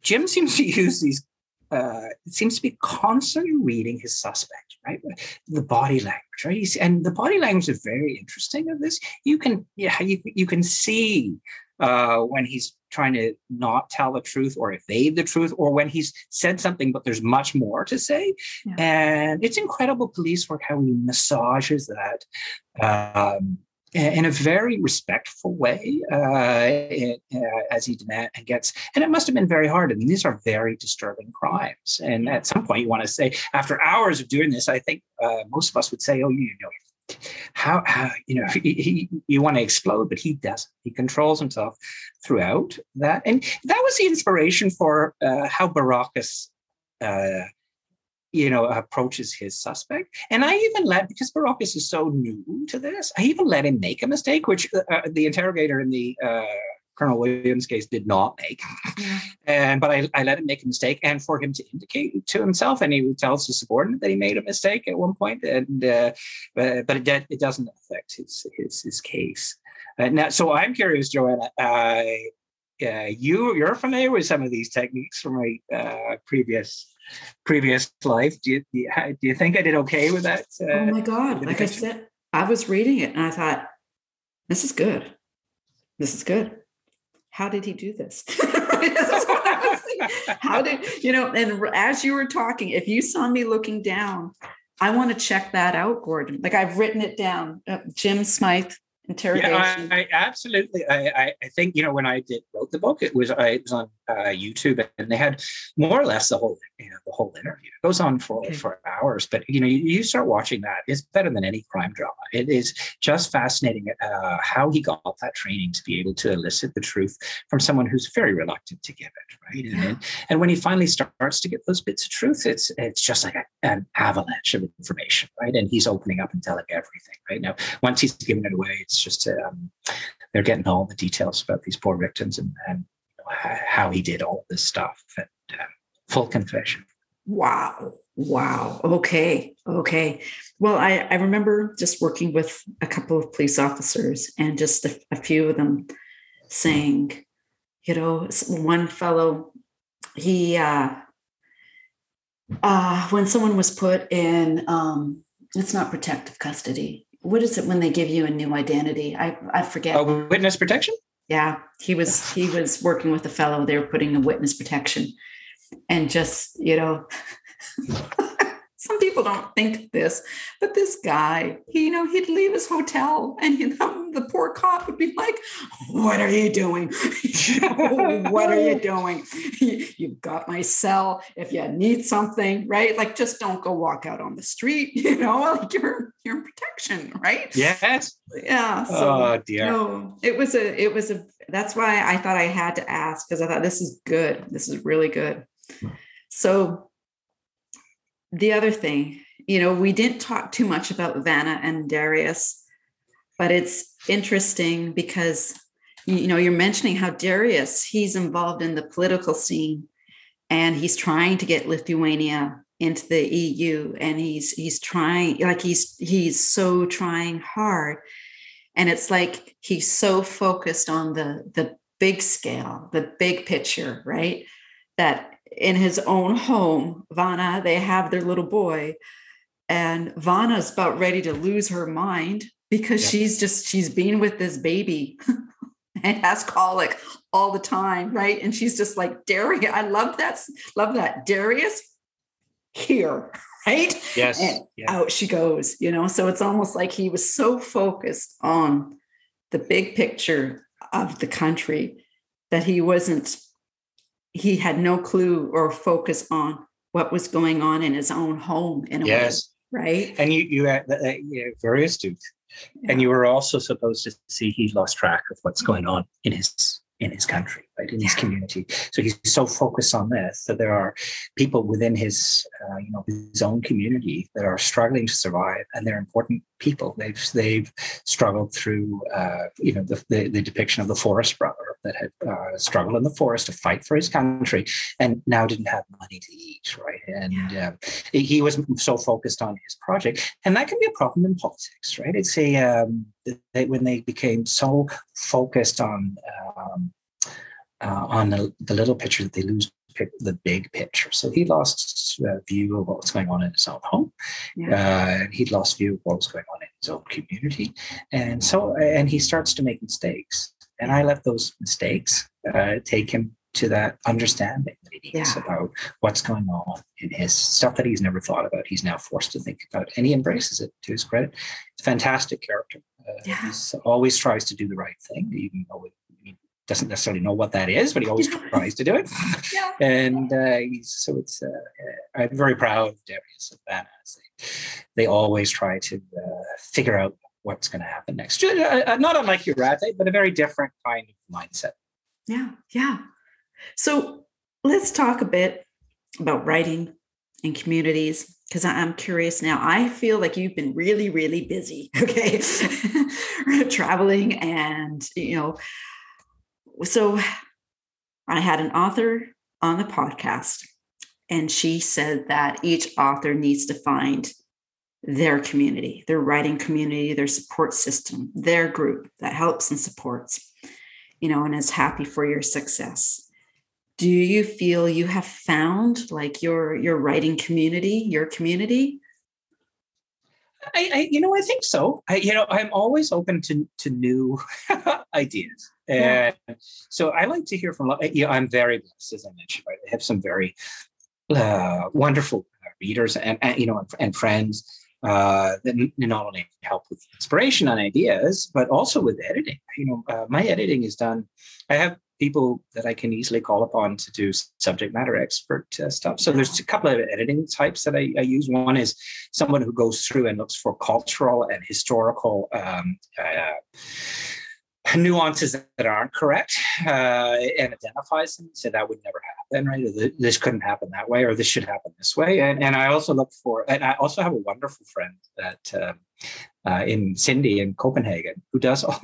Jim seems to use these uh, seems to be constantly reading his suspect, right? The body language, right? and the body language is very interesting of this. You can, yeah, you, you can see uh, when he's trying to not tell the truth or evade the truth, or when he's said something, but there's much more to say. Yeah. And it's incredible police work how he massages that. Um, in a very respectful way uh, uh, as he demand and gets and it must have been very hard. I mean these are very disturbing crimes. And at some point you want to say after hours of doing this i think uh, most of us would say oh you know how, how you know he, he, you want to explode but he doesn't. He controls himself throughout that. And that was the inspiration for uh, how baracus uh, you know, approaches his suspect. And I even let, because Baracus is so new to this, I even let him make a mistake, which uh, uh, the interrogator in the uh, Colonel Williams case did not make. And but I, I let him make a mistake, and for him to indicate to himself, and he tells his subordinate that he made a mistake at one point, and uh, but, but it, it doesn't affect his his his case. Uh, now, so I'm curious, Joanna. Uh, uh, you you're familiar with some of these techniques from my uh, previous previous life. Do you, do you, do you think I did okay with that? Uh, oh my god! Like I said, I was reading it and I thought, this is good. This is good. How did he do this? How did you know? And as you were talking, if you saw me looking down, I want to check that out, Gordon. Like I've written it down. Uh, Jim Smyth interrogation. Yeah, I, I absolutely. I, I think you know when I did wrote the book, it was I it was on uh, YouTube, and they had more or less the whole you know the whole interview. It goes on for okay. for hours, but you know you, you, start watching that. It's better than any crime drama. It is just fascinating uh, how he got that training to be able to elicit the truth from someone who's very reluctant to give it, right? Yeah. And, and when he finally starts to get those bits of truth, it's it's just like a, an avalanche of information, right? And he's opening up and telling everything, right? Now, once he's given it away, it's just um, they're getting all the details about these poor victims and, and how he did all this stuff and uh, full confession. Wow. Wow. Okay. Okay. Well, I, I remember just working with a couple of police officers and just a, a few of them saying, you know, one fellow, he, uh, uh, when someone was put in, um, it's not protective custody. What is it when they give you a new identity? I, I forget. Oh, witness protection? Yeah, he was he was working with a fellow. They were putting a witness protection, and just you know, some people don't think this, but this guy, he, you know, he'd leave his hotel and, you know, the poor cop would be like, What are you doing? what are you doing? You've got my cell. If you need something, right? Like, just don't go walk out on the street, you know, like you're, you're in protection, right? Yes. Yeah. So, oh, dear. It was a, it was a, that's why I thought I had to ask because I thought this is good. This is really good. So, the other thing, you know, we didn't talk too much about Vana and Darius, but it's interesting because you know you're mentioning how Darius he's involved in the political scene and he's trying to get Lithuania into the EU and he's he's trying like he's he's so trying hard. And it's like he's so focused on the the big scale the big picture right? That in his own home, Vana, they have their little boy, and Vana's about ready to lose her mind because yep. she's just she's been with this baby and has colic all the time, right? And she's just like Darius. I love that, love that. Darius here, right? Yes. And yeah. out she goes, you know. So it's almost like he was so focused on the big picture of the country that he wasn't he had no clue or focus on what was going on in his own home in a yes. way, right? And you you had uh, very astute. Yeah. And you were also supposed to see he lost track of what's going on in his in his country, right, in his community. So he's so focused on this that there are people within his, uh, you know, his own community that are struggling to survive, and they're important people. They've they've struggled through, uh, you know, the, the, the depiction of the forest brother that had uh, struggled in the forest to fight for his country, and now didn't have money to eat, right? And yeah. Uh, he was so focused on his project, and that can be a problem in politics, right? It's a um, they, when they became so focused on um, uh, on the, the, little picture that they lose the big picture. So he lost uh, view of what was going on in his own home. Yeah. Uh, he'd lost view of what was going on in his own community, and so and he starts to make mistakes. And I let those mistakes uh, take him to that understanding that he needs yeah. about what's going on in his stuff that he's never thought about. He's now forced to think about, and he embraces it to his credit. It's a fantastic character. Uh, yeah. He always tries to do the right thing, even though he doesn't necessarily know what that is, but he always tries to do it. Yeah. And uh, so it's, uh, uh, I'm very proud of Darius and Vana. They, they always try to uh, figure out what's going to happen next. Uh, not unlike your Jurate, but a very different kind of mindset. Yeah, yeah. So let's talk a bit about writing and communities because I'm curious now. I feel like you've been really, really busy, okay, traveling and, you know, so I had an author on the podcast, and she said that each author needs to find their community, their writing community, their support system, their group that helps and supports, you know, and is happy for your success. Do you feel you have found like your your writing community, your community? I, I you know, I think so. I, you know, I'm always open to to new ideas, and yeah. so I like to hear from. You know, I'm very blessed, as I mentioned. Right? I have some very uh, wonderful readers and, and you know and, and friends uh, that not only help with inspiration and ideas, but also with editing. You know, uh, my editing is done. I have people that I can easily call upon to do subject matter expert uh, stuff. So there's a couple of editing types that I, I, use. One is someone who goes through and looks for cultural and historical um, uh, nuances that aren't correct uh, and identifies them. So that would never happen, right? This couldn't happen that way, or this should happen this way. And, and I also look for, and I also have a wonderful friend that uh, uh, in Cindy in Copenhagen who does all,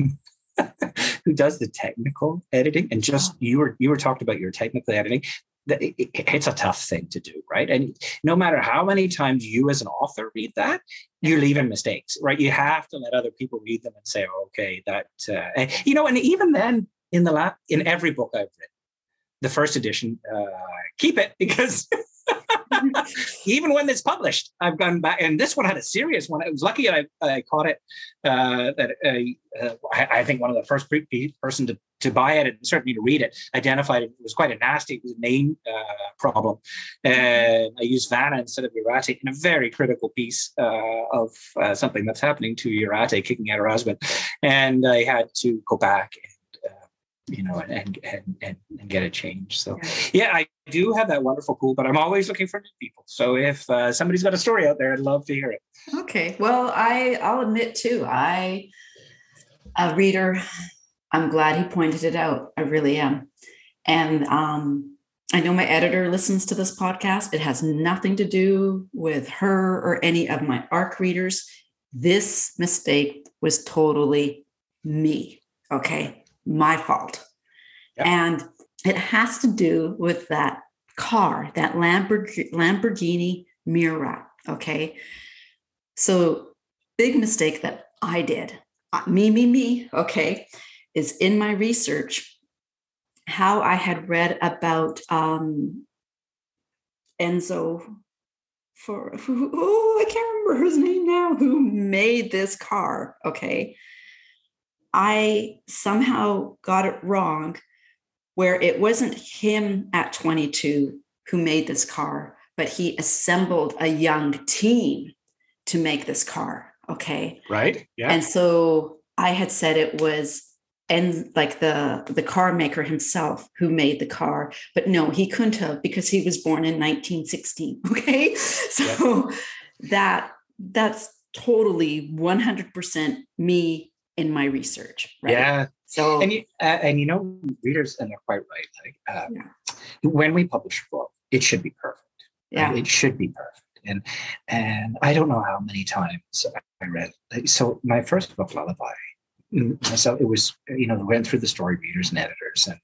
who does the technical editing and just you were you were talking about your technical editing it's a tough thing to do right? And no matter how many times you as an author read that you're leaving mistakes right? You have to let other people read them and say oh, okay that uh, you know and even then in the lab in every book i've written the first edition uh, keep it because even when it's published, I've gone back, and this one had a serious one. I was lucky I, I caught it. Uh, that uh, uh, I, I, think one of the first person to, to buy it and certainly to read it identified it, was quite a nasty, name uh, problem. And I used Vana instead of Jurate in a very critical piece uh, of something that's happening to Jurate kicking out her husband, and I had to go back you know, and and and, and get a change. So yeah, I do have that wonderful pool, but I'm always looking for new people. So if uh, somebody's got a story out there, I'd love to hear it. Okay. Well, I I'll admit too, I a reader, I'm glad he pointed it out. I really am. And um I know my editor listens to this podcast. It has nothing to do with her or any of my ARC readers. This mistake was totally me. Okay my fault. Yep. And it has to do with that car, that Lamborghini, Lamborghini Miura. Okay. So, big mistake that I did, uh, me, me, me, okay, is in my research how I had read about um, Enzo for who, oh, I can't remember his name now, who made this car. Okay. I somehow got it wrong where it wasn't him at 22 who made this car, but he assembled a young team to make this car. Okay. Right. Yeah. And so I had said it was and like the the car maker himself who made the car but no he couldn't have because he was born in 1916 okay so yeah. that that's totally 100% me in my research. Right? Yeah. So and you uh, and you know readers and they're quite right. Like uh, yeah. when we publish a book, it should be perfect. Yeah. It should be perfect. And and I don't know how many times I read. So my first book, Lullaby, mm, so it was you know went through the story readers and editors and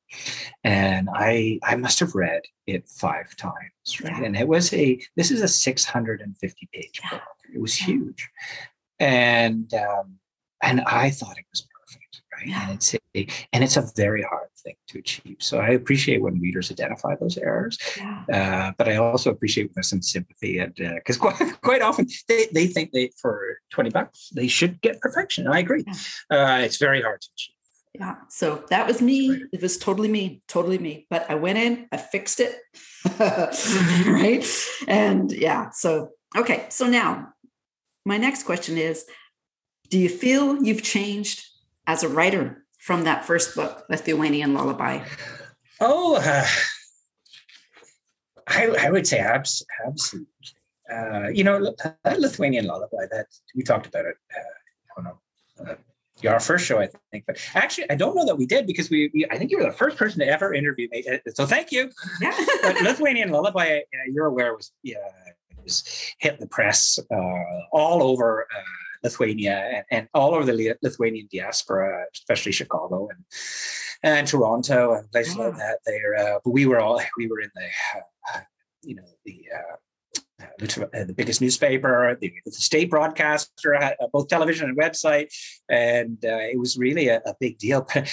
and i i must have read it five times right yeah. and it was a this is a 650 page book it was huge and um and I thought it was perfect, right? Yeah. And it's a, and it's a very hard thing to achieve. So I appreciate when readers identify those errors, yeah. uh, but I also appreciate when there's some sympathy and because uh, quite quite often they, they think they for twenty bucks they should get perfection. I agree. Yeah. Uh, it's very hard to achieve. Yeah. So that was me. It was totally me, totally me. But I went in, I fixed it. right. And yeah. So, okay. So now my next question is do you feel you've changed as a writer from that first book, Lithuanian Lullaby? Oh, uh, I, I, would say abs- absolutely. Uh, you know, that Lithuanian Lullaby, that we talked about it. Uh, I don't know. Uh, our first show, I think, but actually, I don't know that we did because we, we I think you were the first person to ever interview me. Uh, so thank you. Yeah. but Lithuanian Lullaby, you're aware, was yeah, was hit the press uh, all over uh, Lithuania and, and all over the Lithuanian diaspora, especially Chicago and and Toronto and places oh. like that. There, uh, but we were all we were in the uh, you know the uh, the, uh, the, biggest newspaper, the, the state broadcaster, uh, both television and website, and uh, it was really a, a big deal. But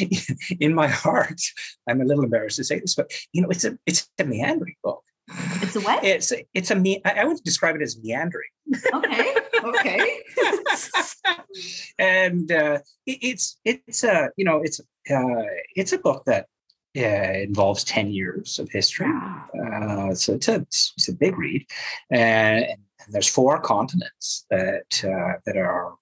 in my heart, I'm a little embarrassed to say this, but you know, it's a it's a meandering book. It's a what? It's it's a me. I would describe it as meandering. Okay. Okay. and uh, it, it's it's a you know it's uh, it's a book that uh, involves 10 years of history. Uh, so it's a, it's a big read. And, and there's four continents that uh, that are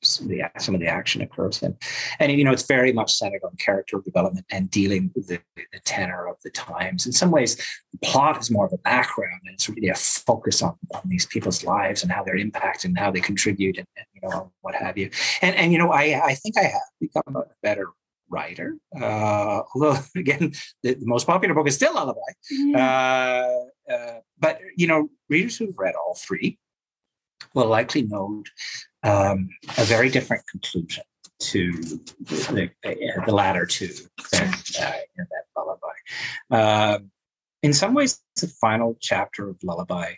the, some of the action occurs in. And, you know, it's very much centered on character development and dealing with the, the tenor of the times. In some ways, the plot is more of a background and it's really a focus on, on these people's lives and how they're impacted and how they contribute and, and you know, what have you. And, and you know, I, I think I have become a better writer. Uh, although, again, the, the, most popular book is still Lullaby. Mm-hmm. Uh, uh, but, you know, readers who've read all three will likely note um, a very different conclusion to the, the, the latter two than uh, in that Lullaby. Um, in some ways, the final chapter of Lullaby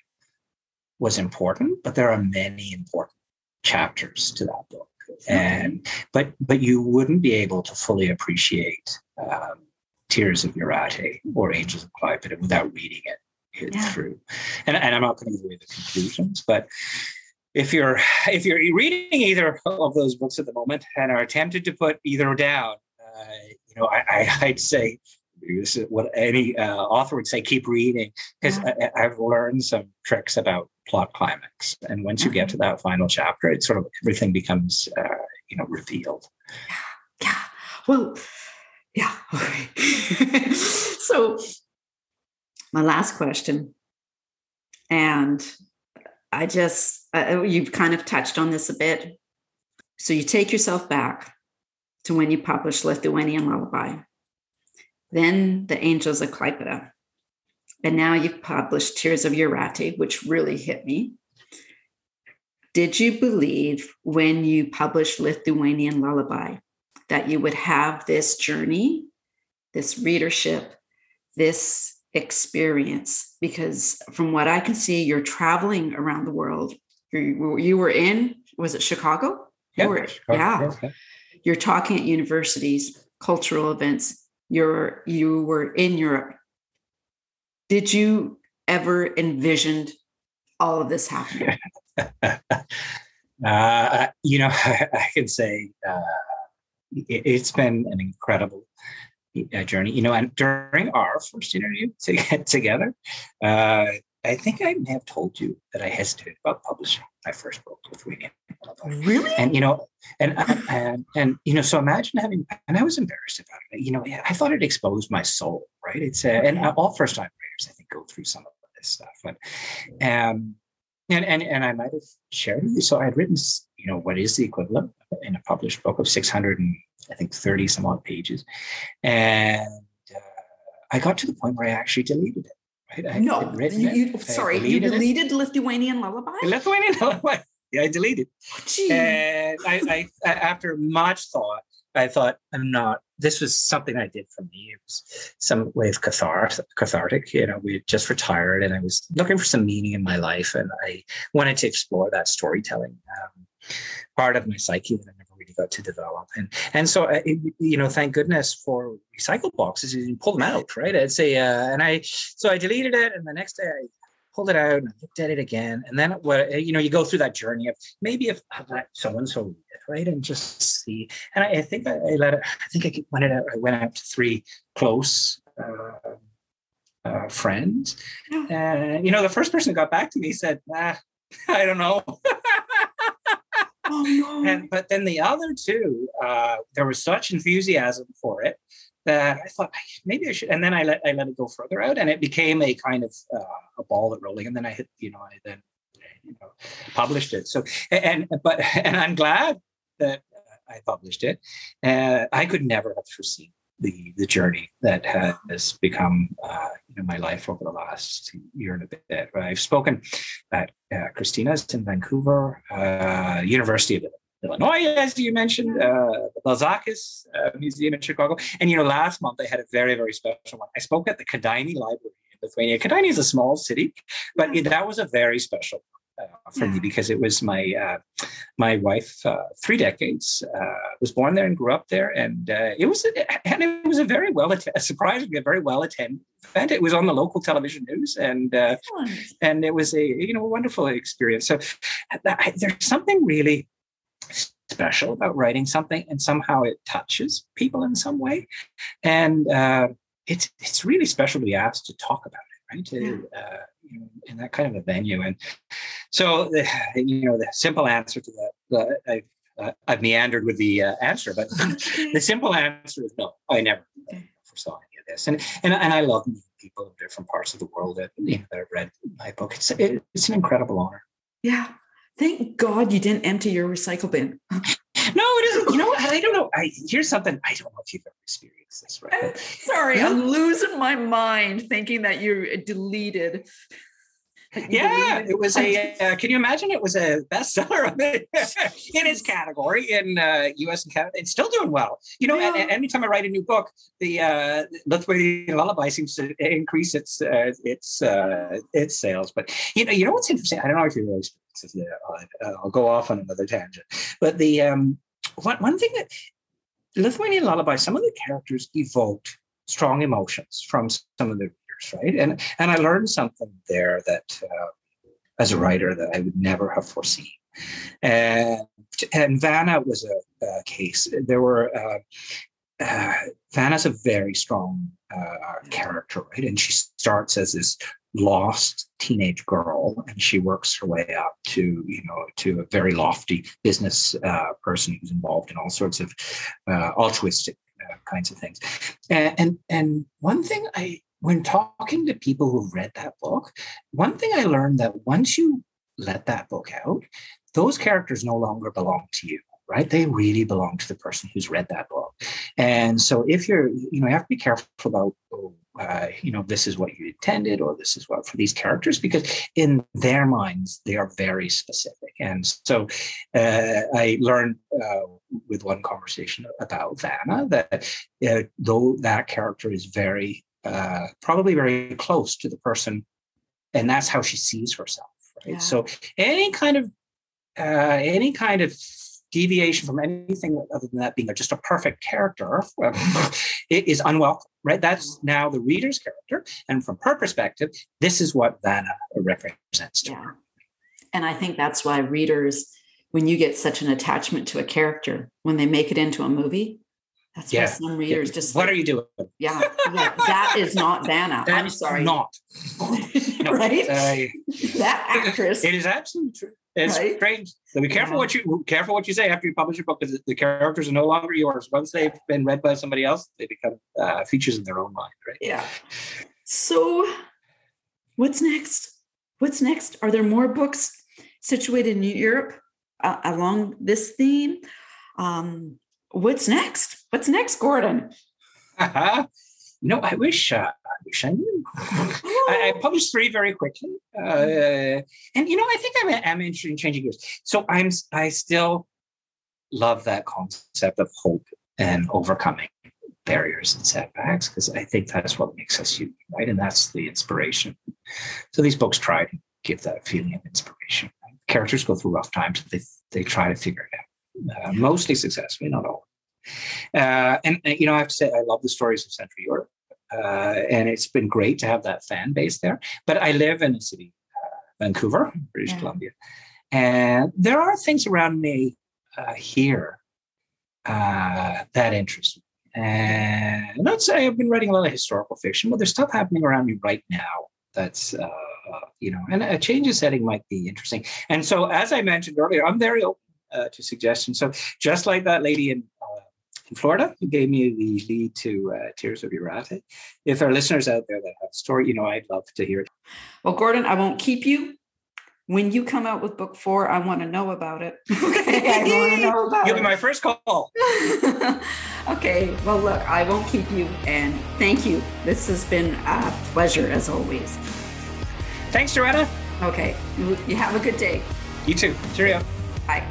was important, but there are many important chapters to that book and but but you wouldn't be able to fully appreciate um, Tears of Jurate or Angels of Klaipeda without reading it, it yeah. through. And, and I'm not going to give away the conclusions, but if you're if you're reading either of those books at the moment and are tempted to put either down, uh, you know, I, I, would say this is what any uh, author would say: keep reading, because yeah. I've learned some tricks about plot climax. And once you get to mm-hmm. that final chapter, it sort of everything becomes, uh, you know, revealed. Yeah. yeah. Well, yeah. Okay. so, my last question, and I just, uh, you've kind of touched on this a bit. So, you take yourself back to when you published Lithuanian Lullaby, then The Angels of Klaipeda and now you've published Tears of Jurate, which really hit me. Did you believe when you published Lithuanian Lullaby that you would have this journey, this readership, this experience? Because from what I can see, you're traveling around the world. You, you were in, was it Chicago? Yeah, were, Chicago, yeah. You're talking at universities, cultural events. You're you were in Europe did you ever envisioned all of this happening? uh, you know, I, I can say uh, it, has been an incredible uh, journey. You know, and during our first interview to get together, uh, I think I may have told you that I hesitated about publishing my first book with William. Really? And you know, and, and and you know, so imagine having, and I was embarrassed about it. You know, I thought it exposed my soul, right? It's uh, and all first time writers, I think, go through some of this stuff. But um, and and and I might have shared with you. So I had written, you know, what is the equivalent in a published book of 600 and I think 30 some odd pages, and uh, I got to the point where I actually deleted it. Right? I no, you, you, sorry, you deleted it. Lithuanian Lullaby. Lithuanian Lullaby. Yeah, I deleted. Oh, and I, I, after much thought, I thought I'm not. This was something I did for me. It was some way of cathartic. Cathartic. You know, we just retired, and I was looking for some meaning in my life, and I wanted to explore that storytelling um, part of my psyche that I never really got to develop. And and so, uh, you know, thank goodness for recycle boxes. You pull them out, right? I'd say, uh, and I so I deleted it, and the next day I pulled it out and I looked at it again. And then what you know, you go through that journey of maybe if so and so right? And just see. And I, I think I, I, let it. I think I went out. I went out to three close uh, uh, friends. And you know, the first person who got back to me said, "Ah, I don't know." oh no! And but then the other two, uh, there was such enthusiasm for it that I thought maybe I should. And then I let I let it go further out, and it became a kind of uh, a ball that rolling. And then I hit, you know, I then you know published it. So and but and I'm glad that I published it. Uh, I could never have foreseen the the journey that has become uh, you know my life over the last year and a bit. I've spoken at uh, Christina's in Vancouver, uh, University of Illinois, as you mentioned, uh, the Balzekas uh, Museum in Chicago, and you know last month I had a very very special one. I spoke at the Kėdainiai Library in Lithuania. Kėdainiai is a small city, but it, that was a very special uh, for yeah. me because it was my uh, my wife uh, three decades uh, was born there and grew up there, and uh, it was a, and it was a very well surprisingly a very well attended event. It was on the local television news, and uh, and it was a you know a wonderful experience. So there's something really special about writing something, and somehow it touches people in some way, and it's it's really special to be asked to talk about it, right? To, you know, in that kind of a venue. And so, the, you know, the simple answer to that, uh, I've, uh, I've meandered with the uh, answer, but the simple answer is no. I never foresaw any of this, and and and I love meeting people in different parts of the world that you know that have read my book. It's it, it's an incredible honor. Yeah, thank God you didn't empty your recycle bin. no, it isn't. You know, what? I don't know. I here's something I don't know if you've ever experienced this, right? I'm sorry, yeah. I'm losing my mind thinking that you deleted yeah, it was a. Uh, can you imagine? It was a bestseller in its category in uh, U.S. and Canada. It's still doing well. You know, yeah. anytime I write a new book, the uh, Lithuanian Lullaby seems to increase its uh, its uh, its sales. But you know, you know what's interesting? I don't know if you really. Uh, I'll go off on another tangent, but the um, one one thing that Lithuanian Lullaby, some of the characters evoked strong emotions from some of the readers, right? And and I learned something there that uh, as a writer that I would never have foreseen. And and Vana was a, a case. There were uh, uh, Vana's a very strong uh, character, right? And she starts as this lost teenage girl, and she works her way up to you know to a very lofty business uh, person who's involved in all sorts of uh, altruistic uh, kinds of things. And, and and one thing I when talking to people who've read that book, one thing I learned that once you let that book out, those characters no longer belong to you, right? They really belong to the person who's read that book. And so if you're, you know, you have to be careful about, oh, uh, you know, this is what you intended or this is what for these characters, because in their minds, they are very specific. And so uh, I learned uh, with one conversation about Vana that uh, though that character is very uh, probably very close to the person, and that's how she sees herself. Right. Yeah. So any kind of uh, any kind of deviation from anything other than that being just a perfect character it is unwelcome right that's now the reader's character and from her perspective this is what vana represents to yeah. her and i think that's why readers when you get such an attachment to a character when they make it into a movie that's yeah. why some readers yeah. just what are you doing? Yeah, yeah that is not Vana. I'm sorry. Not. no, right? Uh, that actress. It is absolutely true. It's right? strange. So be careful yeah. what you careful what you say after you publish your book because the characters are no longer yours. Once they've been read by somebody else, they become uh, features in their own mind. Right? Yeah. So, what's next? What's next? Are there more books situated in Europe uh, along this theme? Um, what's next? What's next, Gordon? no, I wish uh, I wish I knew. I, I, published three very quickly, uh, and you know I think I'm I'm interested in changing gears. So I'm I still love that concept of hope and overcoming barriers and setbacks because I think that's what makes us human, right? And that's the inspiration. So these books try to give that feeling of inspiration. Characters go through rough times, they they try to figure it out uh, mostly successfully, not all. Uh, and uh, you know, I have to say, I love the stories of Central Europe, uh, and it's been great to have that fan base there. But I live in a city, uh, Vancouver, British yeah. Columbia, and there are things around me uh, here that interest me. And not say I've been writing a lot of historical fiction, but there's stuff happening around me right now that's uh, you know, and a change of setting might be interesting. And so, as I mentioned earlier, I'm very open uh, to suggestions. So just like that lady in uh, in Florida who gave me the lead to uh, Tears of Jurate, if there are listeners out there that have a story, you know, I'd love to hear it. Well, Gordon, I won't keep you. When you come out with book four, I want to know about it. okay, I want to know about You'll it. be my first call. okay, well, look, I won't keep you, and thank you. This has been a pleasure as always. Thanks, Joanna. Okay, you have a good day. You too. Cheerio. Bye.